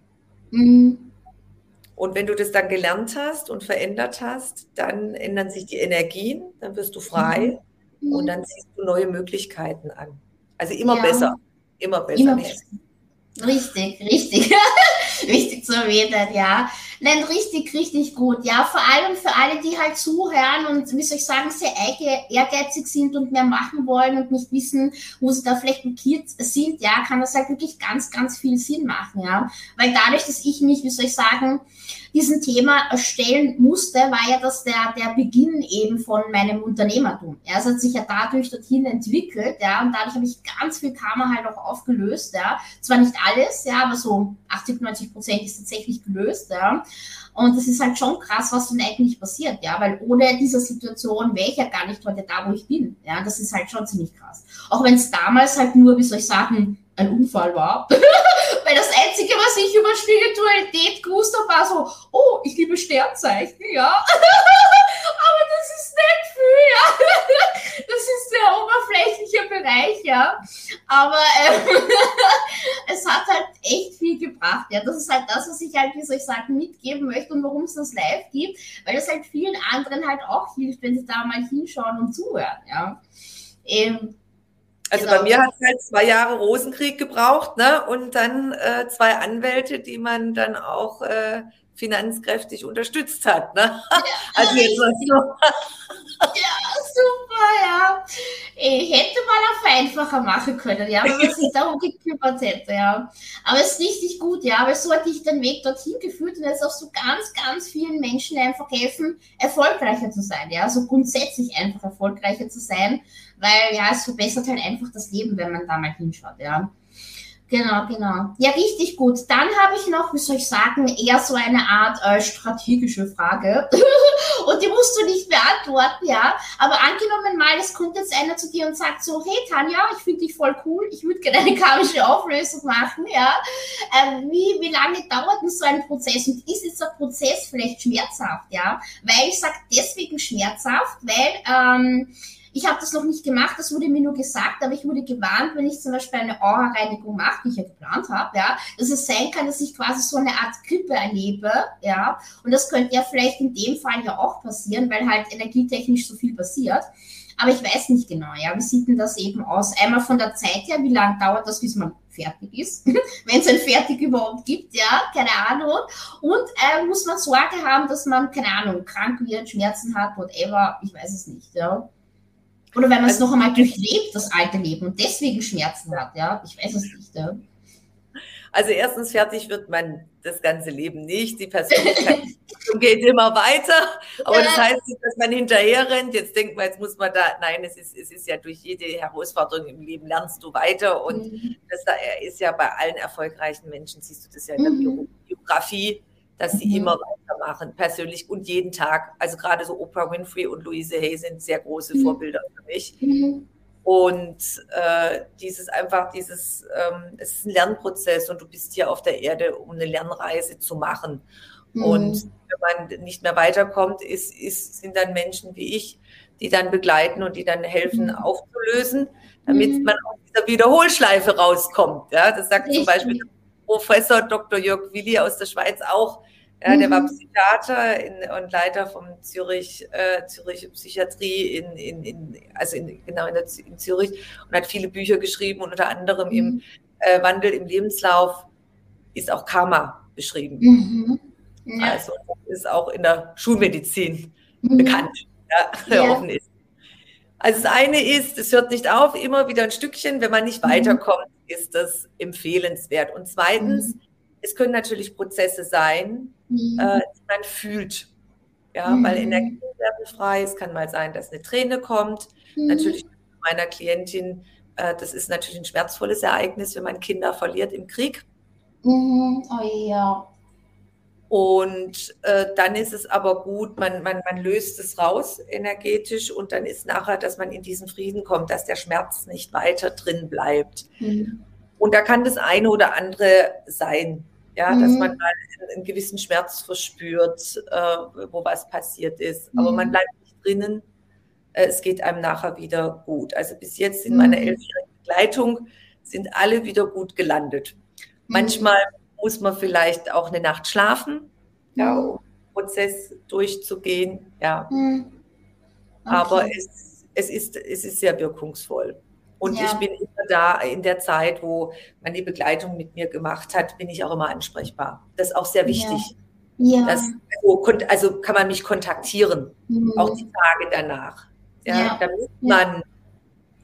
Und wenn du das dann gelernt hast und verändert hast, dann ändern sich die Energien, dann wirst du frei mhm. und dann ziehst du neue Möglichkeiten an. Also immer ja. besser, immer besser. Immer besser. Richtig, richtig. richtig zu erwähnen, ja. Nein, richtig, richtig gut. Ja, vor allem für alle, die halt zuhören und, wie soll ich sagen, sehr ehrgeizig sind und mehr machen wollen und nicht wissen, wo sie da vielleicht blockiert sind, ja, kann das halt wirklich ganz, ganz viel Sinn machen, ja. Weil dadurch, dass ich mich, wie soll ich sagen, diesem Thema erstellen musste, war ja das der, der Beginn eben von meinem Unternehmertum. Ja, es hat sich ja dadurch dorthin entwickelt, ja, und dadurch habe ich ganz viel Karma halt auch aufgelöst, ja. Zwar nicht alles, ja, aber so 80, 90 Prozent ist tatsächlich gelöst, ja. Und das ist halt schon krass, was denn eigentlich passiert, ja, weil ohne diese Situation wäre ich ja gar nicht heute da, wo ich bin. Ja, das ist halt schon ziemlich krass. Auch wenn es damals halt nur, wie soll ich sagen, ein Unfall war. Weil das Einzige, was ich über Spiritualität gewusst habe, war so, oh, ich liebe Sternzeichen, ja. Aber das ist nicht viel, ja. Das ist der oberflächliche Bereich, ja. Aber ähm, es hat halt echt viel gebracht, ja. Das ist halt das, was ich halt, wie soll ich sagen, mitgeben möchte und warum es das live gibt, weil das halt vielen anderen halt auch hilft, wenn sie da mal hinschauen und zuhören, ja. Ähm, also genau. bei mir hat es halt zwei Jahre Rosenkrieg gebraucht, ne? Und dann äh, zwei Anwälte, die man dann auch äh, finanzkräftig unterstützt hat, ne? Ja. Also jetzt was noch. Ja, super, ja. Ich hätte mal auf einfacher machen können, ja, wenn man sich darum gekümmert hätte, ja. Aber es ist richtig gut, ja, aber so hat dich den Weg dorthin geführt und jetzt auch so ganz, ganz vielen Menschen einfach helfen, erfolgreicher zu sein, ja, so grundsätzlich einfach erfolgreicher zu sein, weil, ja, es verbessert halt einfach das Leben, wenn man da mal hinschaut, ja. Genau, genau. Ja, richtig gut. Dann habe ich noch, wie soll ich sagen, eher so eine Art äh, strategische Frage. und die musst du nicht beantworten, ja. Aber angenommen mal, es kommt jetzt einer zu dir und sagt so, hey Tanja, ich finde dich voll cool, ich würde gerne eine karmische Auflösung machen, ja. Ähm, wie, wie lange dauert denn so ein Prozess? Und ist dieser Prozess vielleicht schmerzhaft, ja? Weil ich sage deswegen schmerzhaft, weil ähm, Ich habe das noch nicht gemacht, das wurde mir nur gesagt, aber ich wurde gewarnt, wenn ich zum Beispiel eine Aura-Reinigung mache, die ich ja geplant habe, ja, dass es sein kann, dass ich quasi so eine Art Grippe erlebe, ja, und das könnte ja vielleicht in dem Fall ja auch passieren, weil halt energietechnisch so viel passiert. Aber ich weiß nicht genau, ja, wie sieht denn das eben aus? Einmal von der Zeit her, wie lange dauert das, bis man fertig ist, wenn es ein Fertig überhaupt gibt, ja, keine Ahnung. Und äh, muss man Sorge haben, dass man, keine Ahnung, krank wird, Schmerzen hat, whatever, ich weiß es nicht, ja. Oder wenn man es also, noch einmal durchlebt, das alte Leben, und deswegen Schmerzen hat, ja, ich weiß es nicht, ja. Also erstens fertig wird man das ganze Leben nicht. Die Persönlichkeit geht immer weiter. Aber ja. das heißt nicht, dass man hinterher rennt. Jetzt denkt man, jetzt muss man da, nein, es ist, es ist ja durch jede Herausforderung im Leben lernst du weiter. Und mhm. das ist ja bei allen erfolgreichen Menschen, siehst du das ja in der mhm. Biografie, dass sie mhm. immer weitermachen, persönlich und jeden Tag. Also gerade so Oprah Winfrey und Louise Hay sind sehr große mhm. Vorbilder für mich. Mhm. Und äh, dieses einfach, dieses, ähm, es ist ein Lernprozess und du bist hier auf der Erde, um eine Lernreise zu machen. Mhm. Und wenn man nicht mehr weiterkommt, ist, ist, sind dann Menschen wie ich, die dann begleiten und die dann helfen mhm. aufzulösen, damit mhm. man aus dieser Wiederholschleife rauskommt. Ja, das sagt Richtig. zum Beispiel Professor Dr. Jörg Willi aus der Schweiz auch. Ja, der war mhm. Psychiater in, und Leiter vom Zürich, äh, Zürich Psychiatrie in, in, in also in, genau in, der, in Zürich und hat viele Bücher geschrieben und unter anderem im mhm. äh, Wandel im Lebenslauf ist auch Karma beschrieben. Mhm. Ja. Also ist auch in der Schulmedizin mhm. bekannt, ja, ja. offen ist. Also das eine ist, es hört nicht auf, immer wieder ein Stückchen, wenn man nicht mhm. weiterkommt, ist das empfehlenswert. Und zweitens, mhm. es können natürlich Prozesse sein, mhm. äh, die man fühlt. Ja, mhm. weil Energie werden frei. Es kann mal sein, dass eine Träne kommt. Mhm. Natürlich meiner Klientin, äh, das ist natürlich ein schmerzvolles Ereignis, wenn man Kinder verliert im Krieg. Mhm. Oh ja. Und äh, dann ist es aber gut, man, man, man löst es raus energetisch und dann ist nachher, dass man in diesen Frieden kommt, dass der Schmerz nicht weiter drin bleibt. Mhm. Und da kann das eine oder andere sein ja, mhm. dass man mal einen, gewissen Schmerz verspürt, äh, wo was passiert ist. Aber man mhm. bleibt nicht drinnen. Äh, es geht einem nachher wieder gut. Also bis jetzt in meiner mhm. elfjährigen Begleitung sind alle wieder gut gelandet. Mhm. Manchmal muss man vielleicht auch eine Nacht schlafen, ja, um den Prozess durchzugehen. Ja. Okay. Aber es, es, ist, es ist sehr wirkungsvoll. Und ja. ich bin immer da in der Zeit, wo man die Begleitung mit mir gemacht hat, bin ich auch immer ansprechbar. Das ist auch sehr wichtig. Ja. ja. Das, also kann man mich kontaktieren, mhm. auch die Tage danach. Ja, ja. damit man,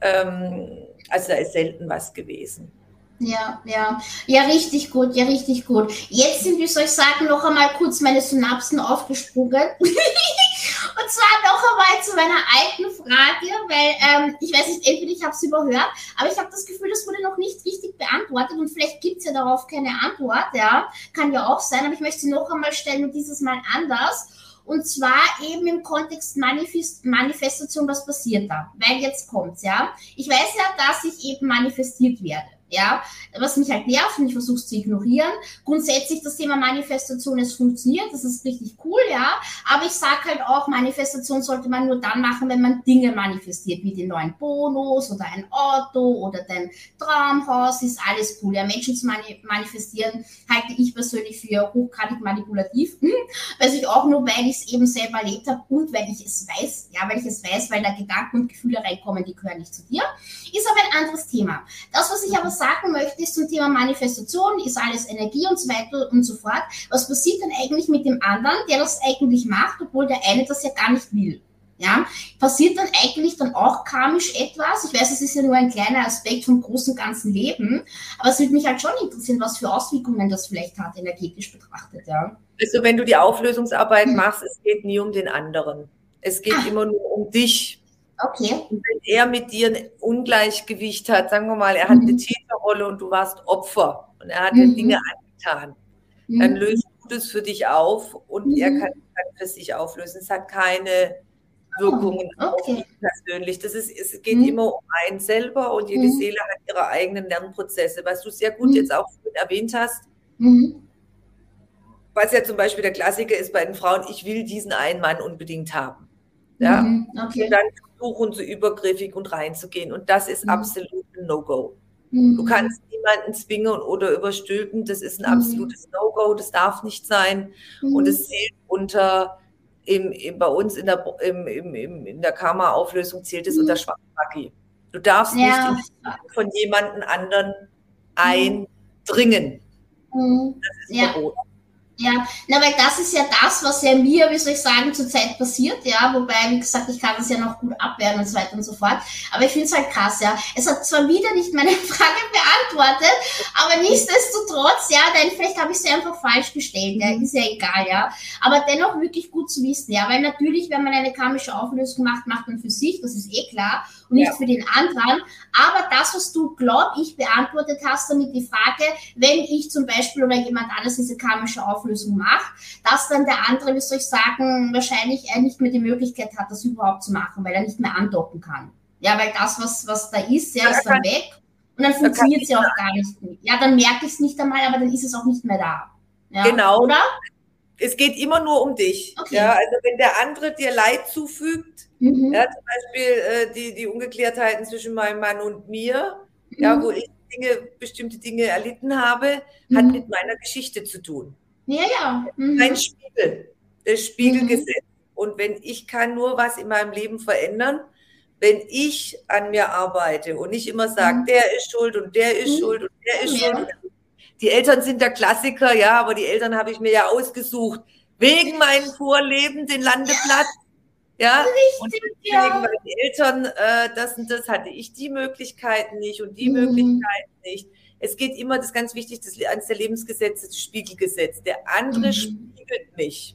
ähm, also da ist selten was gewesen. Ja, ja, ja, richtig gut, ja, richtig gut. Jetzt sind, wie soll ich sagen, noch einmal kurz meine Synapsen aufgesprungen. Und zwar noch einmal zu meiner alten Frage, weil ähm, ich weiß nicht, entweder ich habe es überhört, aber ich habe das Gefühl, das wurde noch nicht richtig beantwortet und vielleicht gibt es ja darauf keine Antwort, ja, kann ja auch sein, aber ich möchte sie noch einmal stellen und dieses Mal anders. Und zwar eben im Kontext Manifest Manifestation, was passiert da? Weil jetzt kommt's, ja. Ich weiß ja, dass ich eben manifestiert werde ja, was mich halt nervt und ich versuche es zu ignorieren. Grundsätzlich das Thema Manifestation, es funktioniert, das ist richtig cool, ja, aber ich sage halt auch, Manifestation sollte man nur dann machen, wenn man Dinge manifestiert, wie den neuen Bonus oder ein Auto oder dein Traumhaus, ist alles cool. Ja, Menschen zu mani manifestieren halte ich persönlich für hochgradig manipulativ, hm, weiß ich auch nur, weil ich es eben selber erlebt habe und weil ich es weiß, ja, weil ich es weiß, weil da Gedanken und Gefühle reinkommen, die gehören nicht zu dir, ist aber ein anderes Thema. Das, was ich aber sagen möchte, ist zum Thema Manifestation, ist alles Energie und so weiter und so fort. Was passiert dann eigentlich mit dem anderen, der das eigentlich macht, obwohl der eine das ja gar nicht will? Ja, passiert dann eigentlich dann auch karmisch etwas? Ich weiß, es ist ja nur ein kleiner Aspekt vom großen ganzen Leben, aber es würde mich halt schon interessieren, was für Auswirkungen das vielleicht hat, energetisch betrachtet, ja. Also wenn du die Auflösungsarbeit hm. machst, es geht nie um den anderen. Es geht ah. immer nur um dich. Okay. Und wenn er mit dir ein Ungleichgewicht hat, sagen wir mal, er hat mhm. eine Täterrolle und du warst Opfer und er hat dir mhm. Dinge angetan, mhm. dann löst du das für dich auf und er mhm. kann, kann für sich auflösen. Es hat keine Wirkungen oh, okay. persönlich. Das ist, es geht mhm. immer um einen selber und jede mhm. Seele hat ihre eigenen Lernprozesse, was du sehr gut jetzt auch erwähnt hast. Was ja zum Beispiel der Klassiker ist bei den Frauen, ich will diesen einen Mann unbedingt haben. Ja? Mhm, okay. Und dann versuchen, so übergriffig und reinzugehen. Und das ist mhm. absolut ein No-Go. Mhm. Du kannst niemanden zwingen oder überstülpen. Das ist ein mhm. absolutes No-Go. Das darf nicht sein. Und mhm. es zählt unter, im, im, bei uns in der, im, im, in der Karma-Auflösung zählt es unter mhm. Schwachmagie. Du darfst ja. nicht von jemandem anderen eindringen. Das ist ja. verboten. Ja, na, weil das ist ja das, was ja mir, wie soll ich sagen, zurzeit passiert, ja, wobei, wie gesagt, ich kann das ja noch gut abwehren und so weiter und so fort. Aber ich finde es halt krass, ja. Es hat zwar wieder nicht meine Frage beantwortet, aber nichtsdestotrotz, ja, denn vielleicht habe ich sie einfach falsch gestellt, ja, ist ja egal, ja. Aber dennoch wirklich gut zu wissen, ja, weil natürlich, wenn man eine karmische Auflösung macht, macht man für sich, das ist eh klar nicht ja. für den anderen. Aber das, was du, glaube ich, beantwortet hast, damit die Frage, wenn ich zum Beispiel oder jemand anderes diese karmische Auflösung macht, dass dann der andere, wie soll ich sagen, wahrscheinlich nicht mehr die Möglichkeit hat, das überhaupt zu machen, weil er nicht mehr andocken kann. Ja, weil das, was, was da ist, ja, ist dann weg. Und dann funktioniert es ja auch gar nicht mehr. Ja, dann merke ich es nicht einmal, aber dann ist es auch nicht mehr da. Ja, genau. Oder? Es geht immer nur um dich. Okay. Ja, also wenn der andere dir Leid zufügt, Mhm. Ja, zum Beispiel äh, die, die Ungeklärtheiten zwischen meinem Mann und mir, mhm. ja, wo ich Dinge, bestimmte Dinge erlitten habe, mhm. hat mit meiner Geschichte zu tun. Ja, ja. Mhm. Ein Spiegel, das Spiegelgesetz. Mhm. Und wenn ich kann nur was in meinem Leben verändern, wenn ich an mir arbeite und nicht immer sage, mhm. der ist schuld und der ist schuld und der ist ja. schuld. Die Eltern sind der Klassiker, ja, aber die Eltern habe ich mir ja ausgesucht. Wegen meinem Vorleben, den Landeplatz. Ja, Richtig, und deswegen, ja. weil die Eltern äh, das und das hatte ich die Möglichkeiten nicht und die mhm. Möglichkeiten nicht. Es geht immer, das ist ganz wichtig, das eines der Lebensgesetze, das Spiegelgesetz. Der andere mhm. spiegelt mich.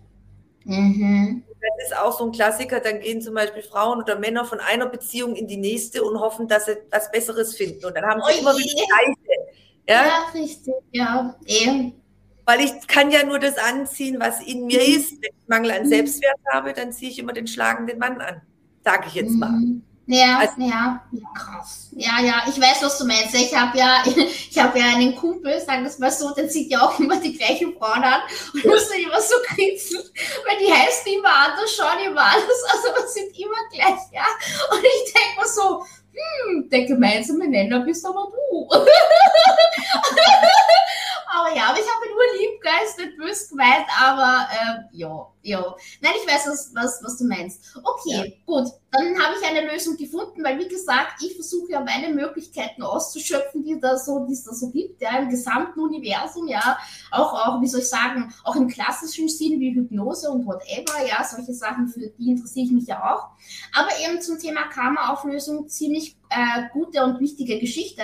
Mhm. Das ist auch so ein Klassiker. Dann gehen zum Beispiel Frauen oder Männer von einer Beziehung in die nächste und hoffen, dass sie was Besseres finden. Und dann haben sie oh immer wieder Gleiche. Ja? ja, richtig. Ja, eh. Weil ich kann ja nur das anziehen, was in mir mhm. ist. Wenn ich Mangel an mhm. Selbstwert habe, dann ziehe ich immer den schlagenden Mann an. Sage ich jetzt mal. Mhm. Ja, also, ja, ja, krass. Ja, ja, ich weiß, was du meinst. Ich habe ja, ich habe ja einen Kumpel, sagen wir mal so, der zieht ja auch immer die gleichen Frauen an und muss dann immer so kritzeln, weil die heißen immer anders, schauen immer anders, also wir sind immer gleich, ja. Und ich denke mir so, hm, der gemeinsame Nenner bist aber du. aber ja, aber ich habe nur Liebgeist, nicht böse gemeint, aber äh, ja, ja. Nein, ich weiß, was, was, was du meinst. Okay, ja. gut. Dann habe ich eine Lösung gefunden, weil wie gesagt, ich versuche ja meine Möglichkeiten auszuschöpfen, die da so, die es da so gibt, ja, im gesamten Universum, ja, auch, auch, wie soll ich sagen, auch im klassischen Sinn wie Hypnose und whatever, ja, solche Sachen, für die interessiere ich mich ja auch. Aber eben zum Thema Karma-Auflösung ziemlich äh, gute und wichtige Geschichte.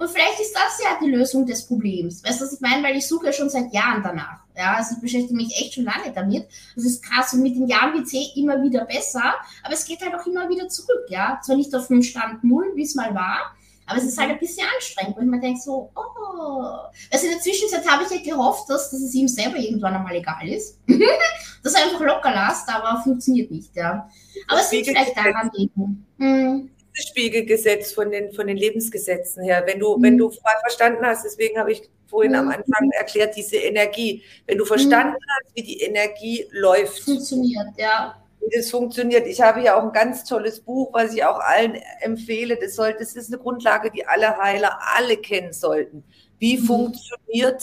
Und vielleicht ist das ja die Lösung des Problems. Weißt du, was ich meine? Weil ich suche ja schon seit Jahren danach. Ja, also ich beschäftige mich echt schon lange damit. Das ist krass und mit den Jahren wird es eh immer wieder besser, aber es geht halt auch immer wieder zurück, ja. Zwar nicht auf dem Stand Null, wie es mal war, aber es ist halt ein bisschen anstrengend, weil man denkt so, oh. Also in der Zwischenzeit habe ich ja gehofft, dass, dass es ihm selber irgendwann einmal egal ist. dass er einfach locker lässt, aber funktioniert nicht, ja. Aber es wird vielleicht daran liegen. Hm. Spiegelgesetz von den, von den Lebensgesetzen her. Wenn du, mhm. wenn du verstanden hast, deswegen habe ich vorhin mhm. am Anfang erklärt, diese Energie. Wenn du verstanden mhm. hast, wie die Energie läuft. Funktioniert, ja. Wie das funktioniert. Ich habe ja auch ein ganz tolles Buch, was ich auch allen empfehle. Das, soll, das ist eine Grundlage, die alle Heiler alle kennen sollten. Wie mhm. funktioniert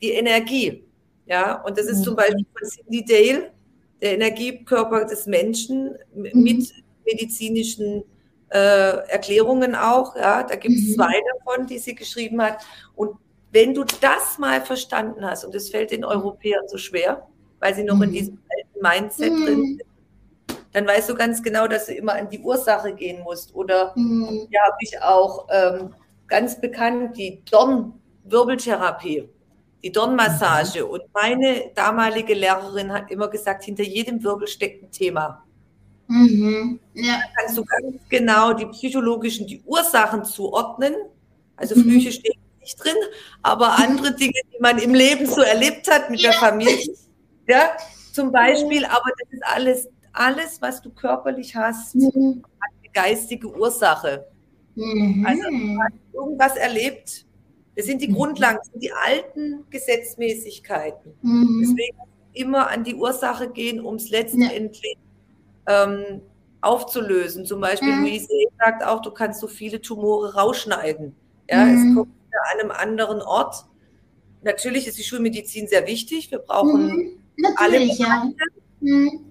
die Energie? Ja, und das ist zum mhm. Beispiel von Cindy Dale, der Energiekörper des Menschen mit mhm. medizinischen äh, Erklärungen auch. Ja, da gibt es mhm. zwei davon, die sie geschrieben hat. Und wenn du das mal verstanden hast, und das fällt den Europäern so schwer, weil sie noch mhm. in diesem alten Mindset mhm. drin sind, dann weißt du ganz genau, dass du immer an die Ursache gehen musst. Oder mhm. ja, habe ich auch ähm, ganz bekannt die Dornwirbeltherapie, die Dornmassage. Mhm. Und meine damalige Lehrerin hat immer gesagt, hinter jedem Wirbel steckt ein Thema. Mhm. Ja. Da kannst du ganz genau die psychologischen, die Ursachen zuordnen. Also mhm. Flüche stehen nicht drin, aber andere Dinge, die man im Leben so erlebt hat mit ja. der Familie. Ja, zum Beispiel, aber das ist alles, alles, was du körperlich hast, mhm. hat eine geistige Ursache. Mhm. Also du hast irgendwas erlebt. Das sind die mhm. Grundlagen, das sind die alten Gesetzmäßigkeiten. Mhm. Deswegen immer an die Ursache gehen, um es letztendlich ähm, aufzulösen. Zum Beispiel, mhm. Luise sagt auch, du kannst so viele Tumore rausschneiden. Ja, mhm. es kommt an einem anderen Ort. Natürlich ist die Schulmedizin sehr wichtig. Wir brauchen mhm. Alle. Ja. Mhm.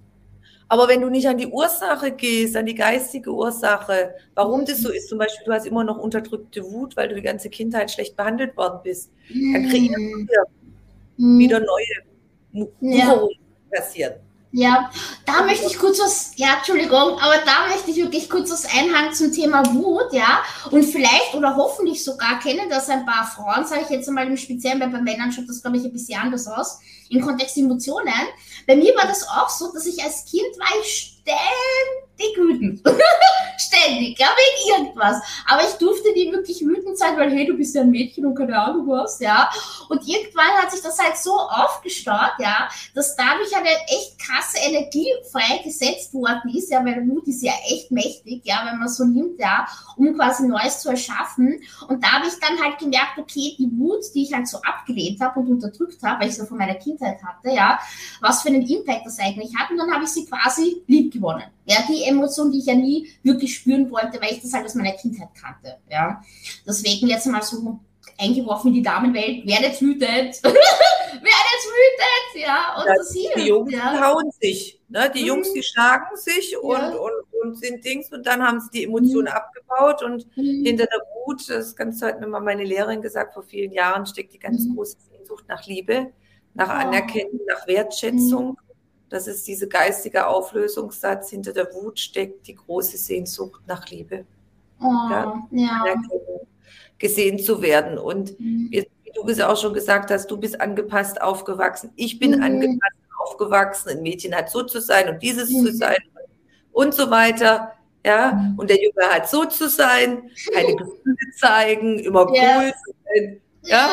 Aber wenn du nicht an die Ursache gehst, an die geistige Ursache, warum das so ist, zum Beispiel, du hast immer noch unterdrückte Wut, weil du die ganze Kindheit schlecht behandelt worden bist, dann kreieren wir mhm. wieder neue Musterungen ja. passieren. Ja, da möchte ich kurz was, ja, Entschuldigung, aber da möchte ich wirklich kurz was einhaken zum Thema Wut, ja. Und vielleicht oder hoffentlich sogar kennen das ein paar Frauen, sage ich jetzt einmal im Speziellen, weil bei Männern schaut das, glaube ich, ein bisschen anders aus, im Kontext Emotionen. Bei mir war das auch so, dass ich als Kind war ich ständig wütend. ja, wegen irgendwas. Aber ich durfte nie wirklich wütend sein, weil, hey, du bist ja ein Mädchen und keine Ahnung was, ja. Und irgendwann hat sich das halt so aufgestaut, ja, dass dadurch eine echt krasse Energie freigesetzt worden ist, ja, weil Wut ist ja echt mächtig, ja, wenn man so nimmt, ja, um quasi Neues zu erschaffen. Und da habe ich dann halt gemerkt, okay, die Wut, die ich halt so abgelehnt habe und unterdrückt habe, weil ich so von meiner Kindheit hatte, ja, was für einen Impact das eigentlich hat. Und dann habe ich sie quasi lieb gewonnen. Ja, die Emotion, die ich ja nie wirklich spüren wollte, weil ich das halt aus meiner Kindheit kannte. Ja, deswegen jetzt mal so eingeworfen in die Damenwelt, werdet wütend, werdet wütend, ja, und das hier. Die Jungs ja. hauen sich, ne? die mhm. Jungs, die schlagen sich und, ja. und, und sind Dings und dann haben sie die Emotionen mhm. abgebaut und mhm. hinter der Wut, das Ganze hat mir mal meine Lehrerin gesagt, vor vielen Jahren steckt die ganz mhm. große Sehnsucht nach Liebe, nach. Anerkennung, nach Wertschätzung mhm. Das ist dieser geistige Auflösungssatz. Hinter der Wut steckt die große Sehnsucht nach Liebe. Oh, ja. ja. Gesehen zu werden. Und mhm. wie du es auch schon gesagt hast, du bist angepasst aufgewachsen. Ich bin mhm. angepasst aufgewachsen. Ein Mädchen hat so zu sein und dieses mhm. zu sein und so weiter. Ja, mhm. und der Junge hat so zu sein, keine Gefühle zeigen, immer cool ja. sein. Ja.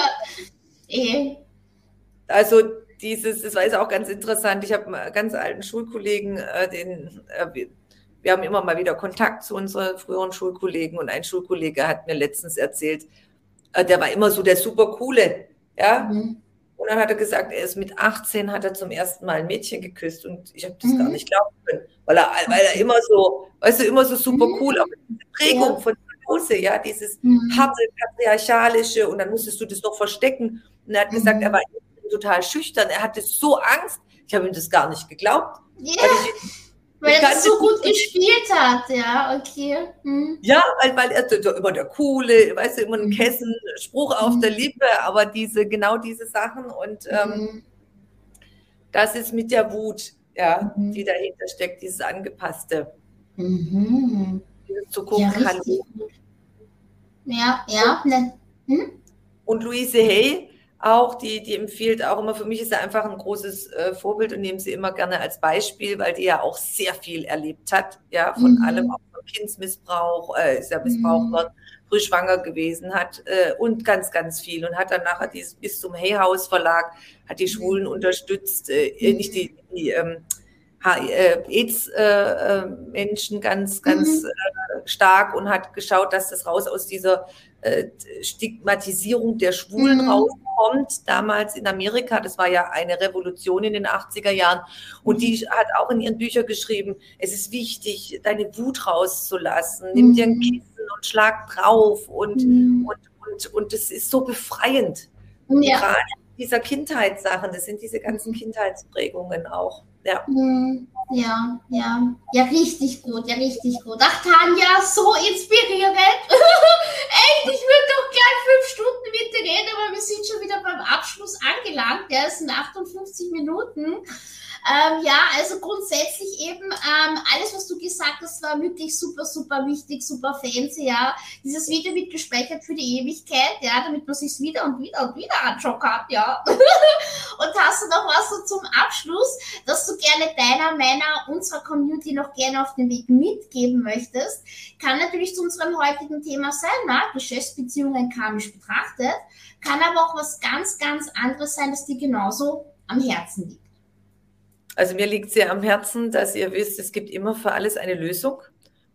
ja. Eh. Also dieses, das war jetzt auch ganz interessant. Ich habe einen ganz alten Schulkollegen, äh, den äh, wir, haben immer mal wieder Kontakt zu unseren früheren Schulkollegen und ein Schulkollege hat mir letztens erzählt, äh, der war immer so der super coole, ja. Mhm. Und dann hat er gesagt, er ist mit 18, hat er zum ersten Mal ein Mädchen geküsst und ich habe das mhm. gar nicht glauben können, weil er, weil er immer so, weißt du, immer so super mhm. cool, aber diese Prägung ja. von Hause, ja, dieses mhm. harte, patriarchalische und dann musstest du das noch verstecken. Und er hat gesagt, er war total schüchtern. Er hatte so Angst. Ich habe ihm das gar nicht geglaubt. Yeah. Weil, ich, weil er so gut gespielt hat, ja, okay. Hm. Ja, weil, weil er immer der Coole, weißt du, immer ein hm. Kessen, Spruch auf hm. der Lippe, aber diese, genau diese Sachen und ähm, hm. das ist mit der Wut, ja, mhm. die dahinter steckt, dieses Angepasste. Mhm. Dieses zu gucken ja, kann. Ja, ja. Hm? Und Luise Hay, auch, die, die empfiehlt auch immer, für mich ist er einfach ein großes äh, Vorbild und nehme sie immer gerne als Beispiel, weil die ja auch sehr viel erlebt hat, ja, von mhm. allem, auch von Kindsmissbrauch, äh, ist ja missbraucht mhm. worden, früh schwanger gewesen hat äh, und ganz, ganz viel und hat dann nachher dieses bis zum Hey House Verlag, hat die Schwulen mhm. unterstützt, äh, mhm. nicht die, die ähm, äh, AIDS-Menschen äh, ganz, ganz mhm. stark und hat geschaut, dass das raus aus dieser Stigmatisierung der Schwulen mhm. raus kommt, damals in Amerika, das war ja eine Revolution in den 80er Jahren, und die mhm. hat auch in ihren Büchern geschrieben, es ist wichtig, deine Wut rauszulassen, nimm dir ein mhm. Kissen und schlag drauf und, mhm. und, und, und das ist so befreiend. Ja. Gerade dieser Kindheitssachen, das sind diese ganzen Kindheitsprägungen auch. Ja. Ja, ja, ja, richtig gut, ja, richtig gut. Ach, Tanja, so inspirierend. Echt, ich würde doch gleich fünf Stunden mit dir reden, aber wir sind schon wieder beim Abschluss angelangt. Der ist in 58 Minuten. Ähm, ja, also grundsätzlich eben ähm, alles, was du gesagt hast, war wirklich super, super wichtig, super fancy, ja. Dieses Video wird gespeichert für die Ewigkeit, ja, damit man sich wieder und wieder und wieder anschauen kann, ja. und hast du noch was so zum Abschluss, dass du gerne deiner, meiner, unserer Community noch gerne auf den Weg mitgeben möchtest? Kann natürlich zu unserem heutigen Thema sein, na, Geschäftsbeziehungen karmisch betrachtet, kann aber auch was ganz, ganz anderes sein, das dir genauso am Herzen liegt. Also mir liegt sehr am Herzen, dass ihr wisst, es gibt immer für alles eine Lösung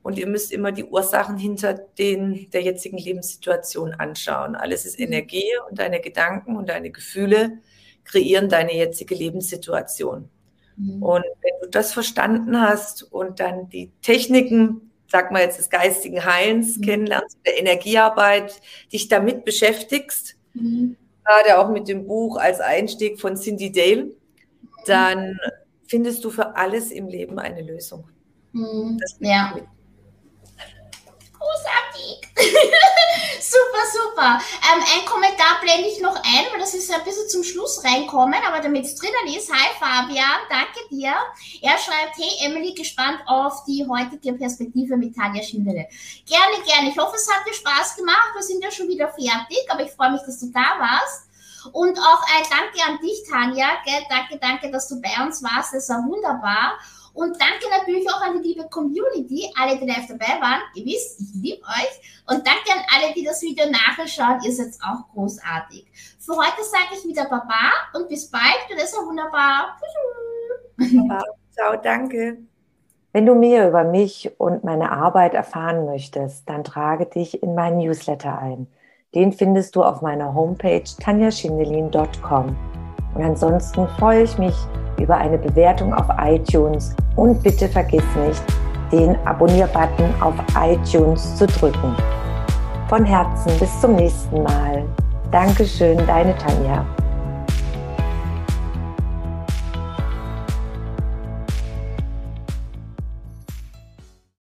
und ihr müsst immer die Ursachen hinter den der jetzigen Lebenssituation anschauen. Alles ist mhm. Energie und deine Gedanken und deine Gefühle kreieren deine jetzige Lebenssituation. Mhm. Und wenn du das verstanden hast und dann die Techniken, sag mal jetzt des geistigen Heilens mhm. kennenlernst, der Energiearbeit, dich damit beschäftigst, mhm. gerade auch mit dem Buch als Einstieg von Cindy Dale, dann findest du für alles im Leben eine Lösung. Mhm. ja. Großartig. super, super. Ähm, ein Kommentar blende ich noch ein, weil das ist ein bisschen zum Schluss reinkommen, aber damit es drinnen ist. Hi Fabian, danke dir. Er schreibt, hey Emily, gespannt auf die heutige Perspektive mit Tanja Schindele. Gerne, gerne. Ich hoffe, es hat dir Spaß gemacht. Wir sind ja schon wieder fertig, aber ich freue mich, dass du da warst. Und auch ein Danke an dich, Tanja. Gell? Danke, danke, dass du bei uns warst. Das war wunderbar. Und danke natürlich auch an die liebe Community, alle, die live dabei waren. Ihr wisst, ich liebe euch. Und danke an alle, die das Video nachschauen. Ihr seid auch großartig. Für heute sage ich wieder Baba und bis bald. Und das war wunderbar. Baba. Ciao, danke. Wenn du mehr über mich und meine Arbeit erfahren möchtest, dann trage dich in meinen Newsletter ein. Den findest du auf meiner Homepage tanjaschindelin.com. Und ansonsten freue ich mich über eine Bewertung auf iTunes und bitte vergiss nicht, den Abonnier-Button auf iTunes zu drücken. Von Herzen bis zum nächsten Mal. Dankeschön, deine Tanja.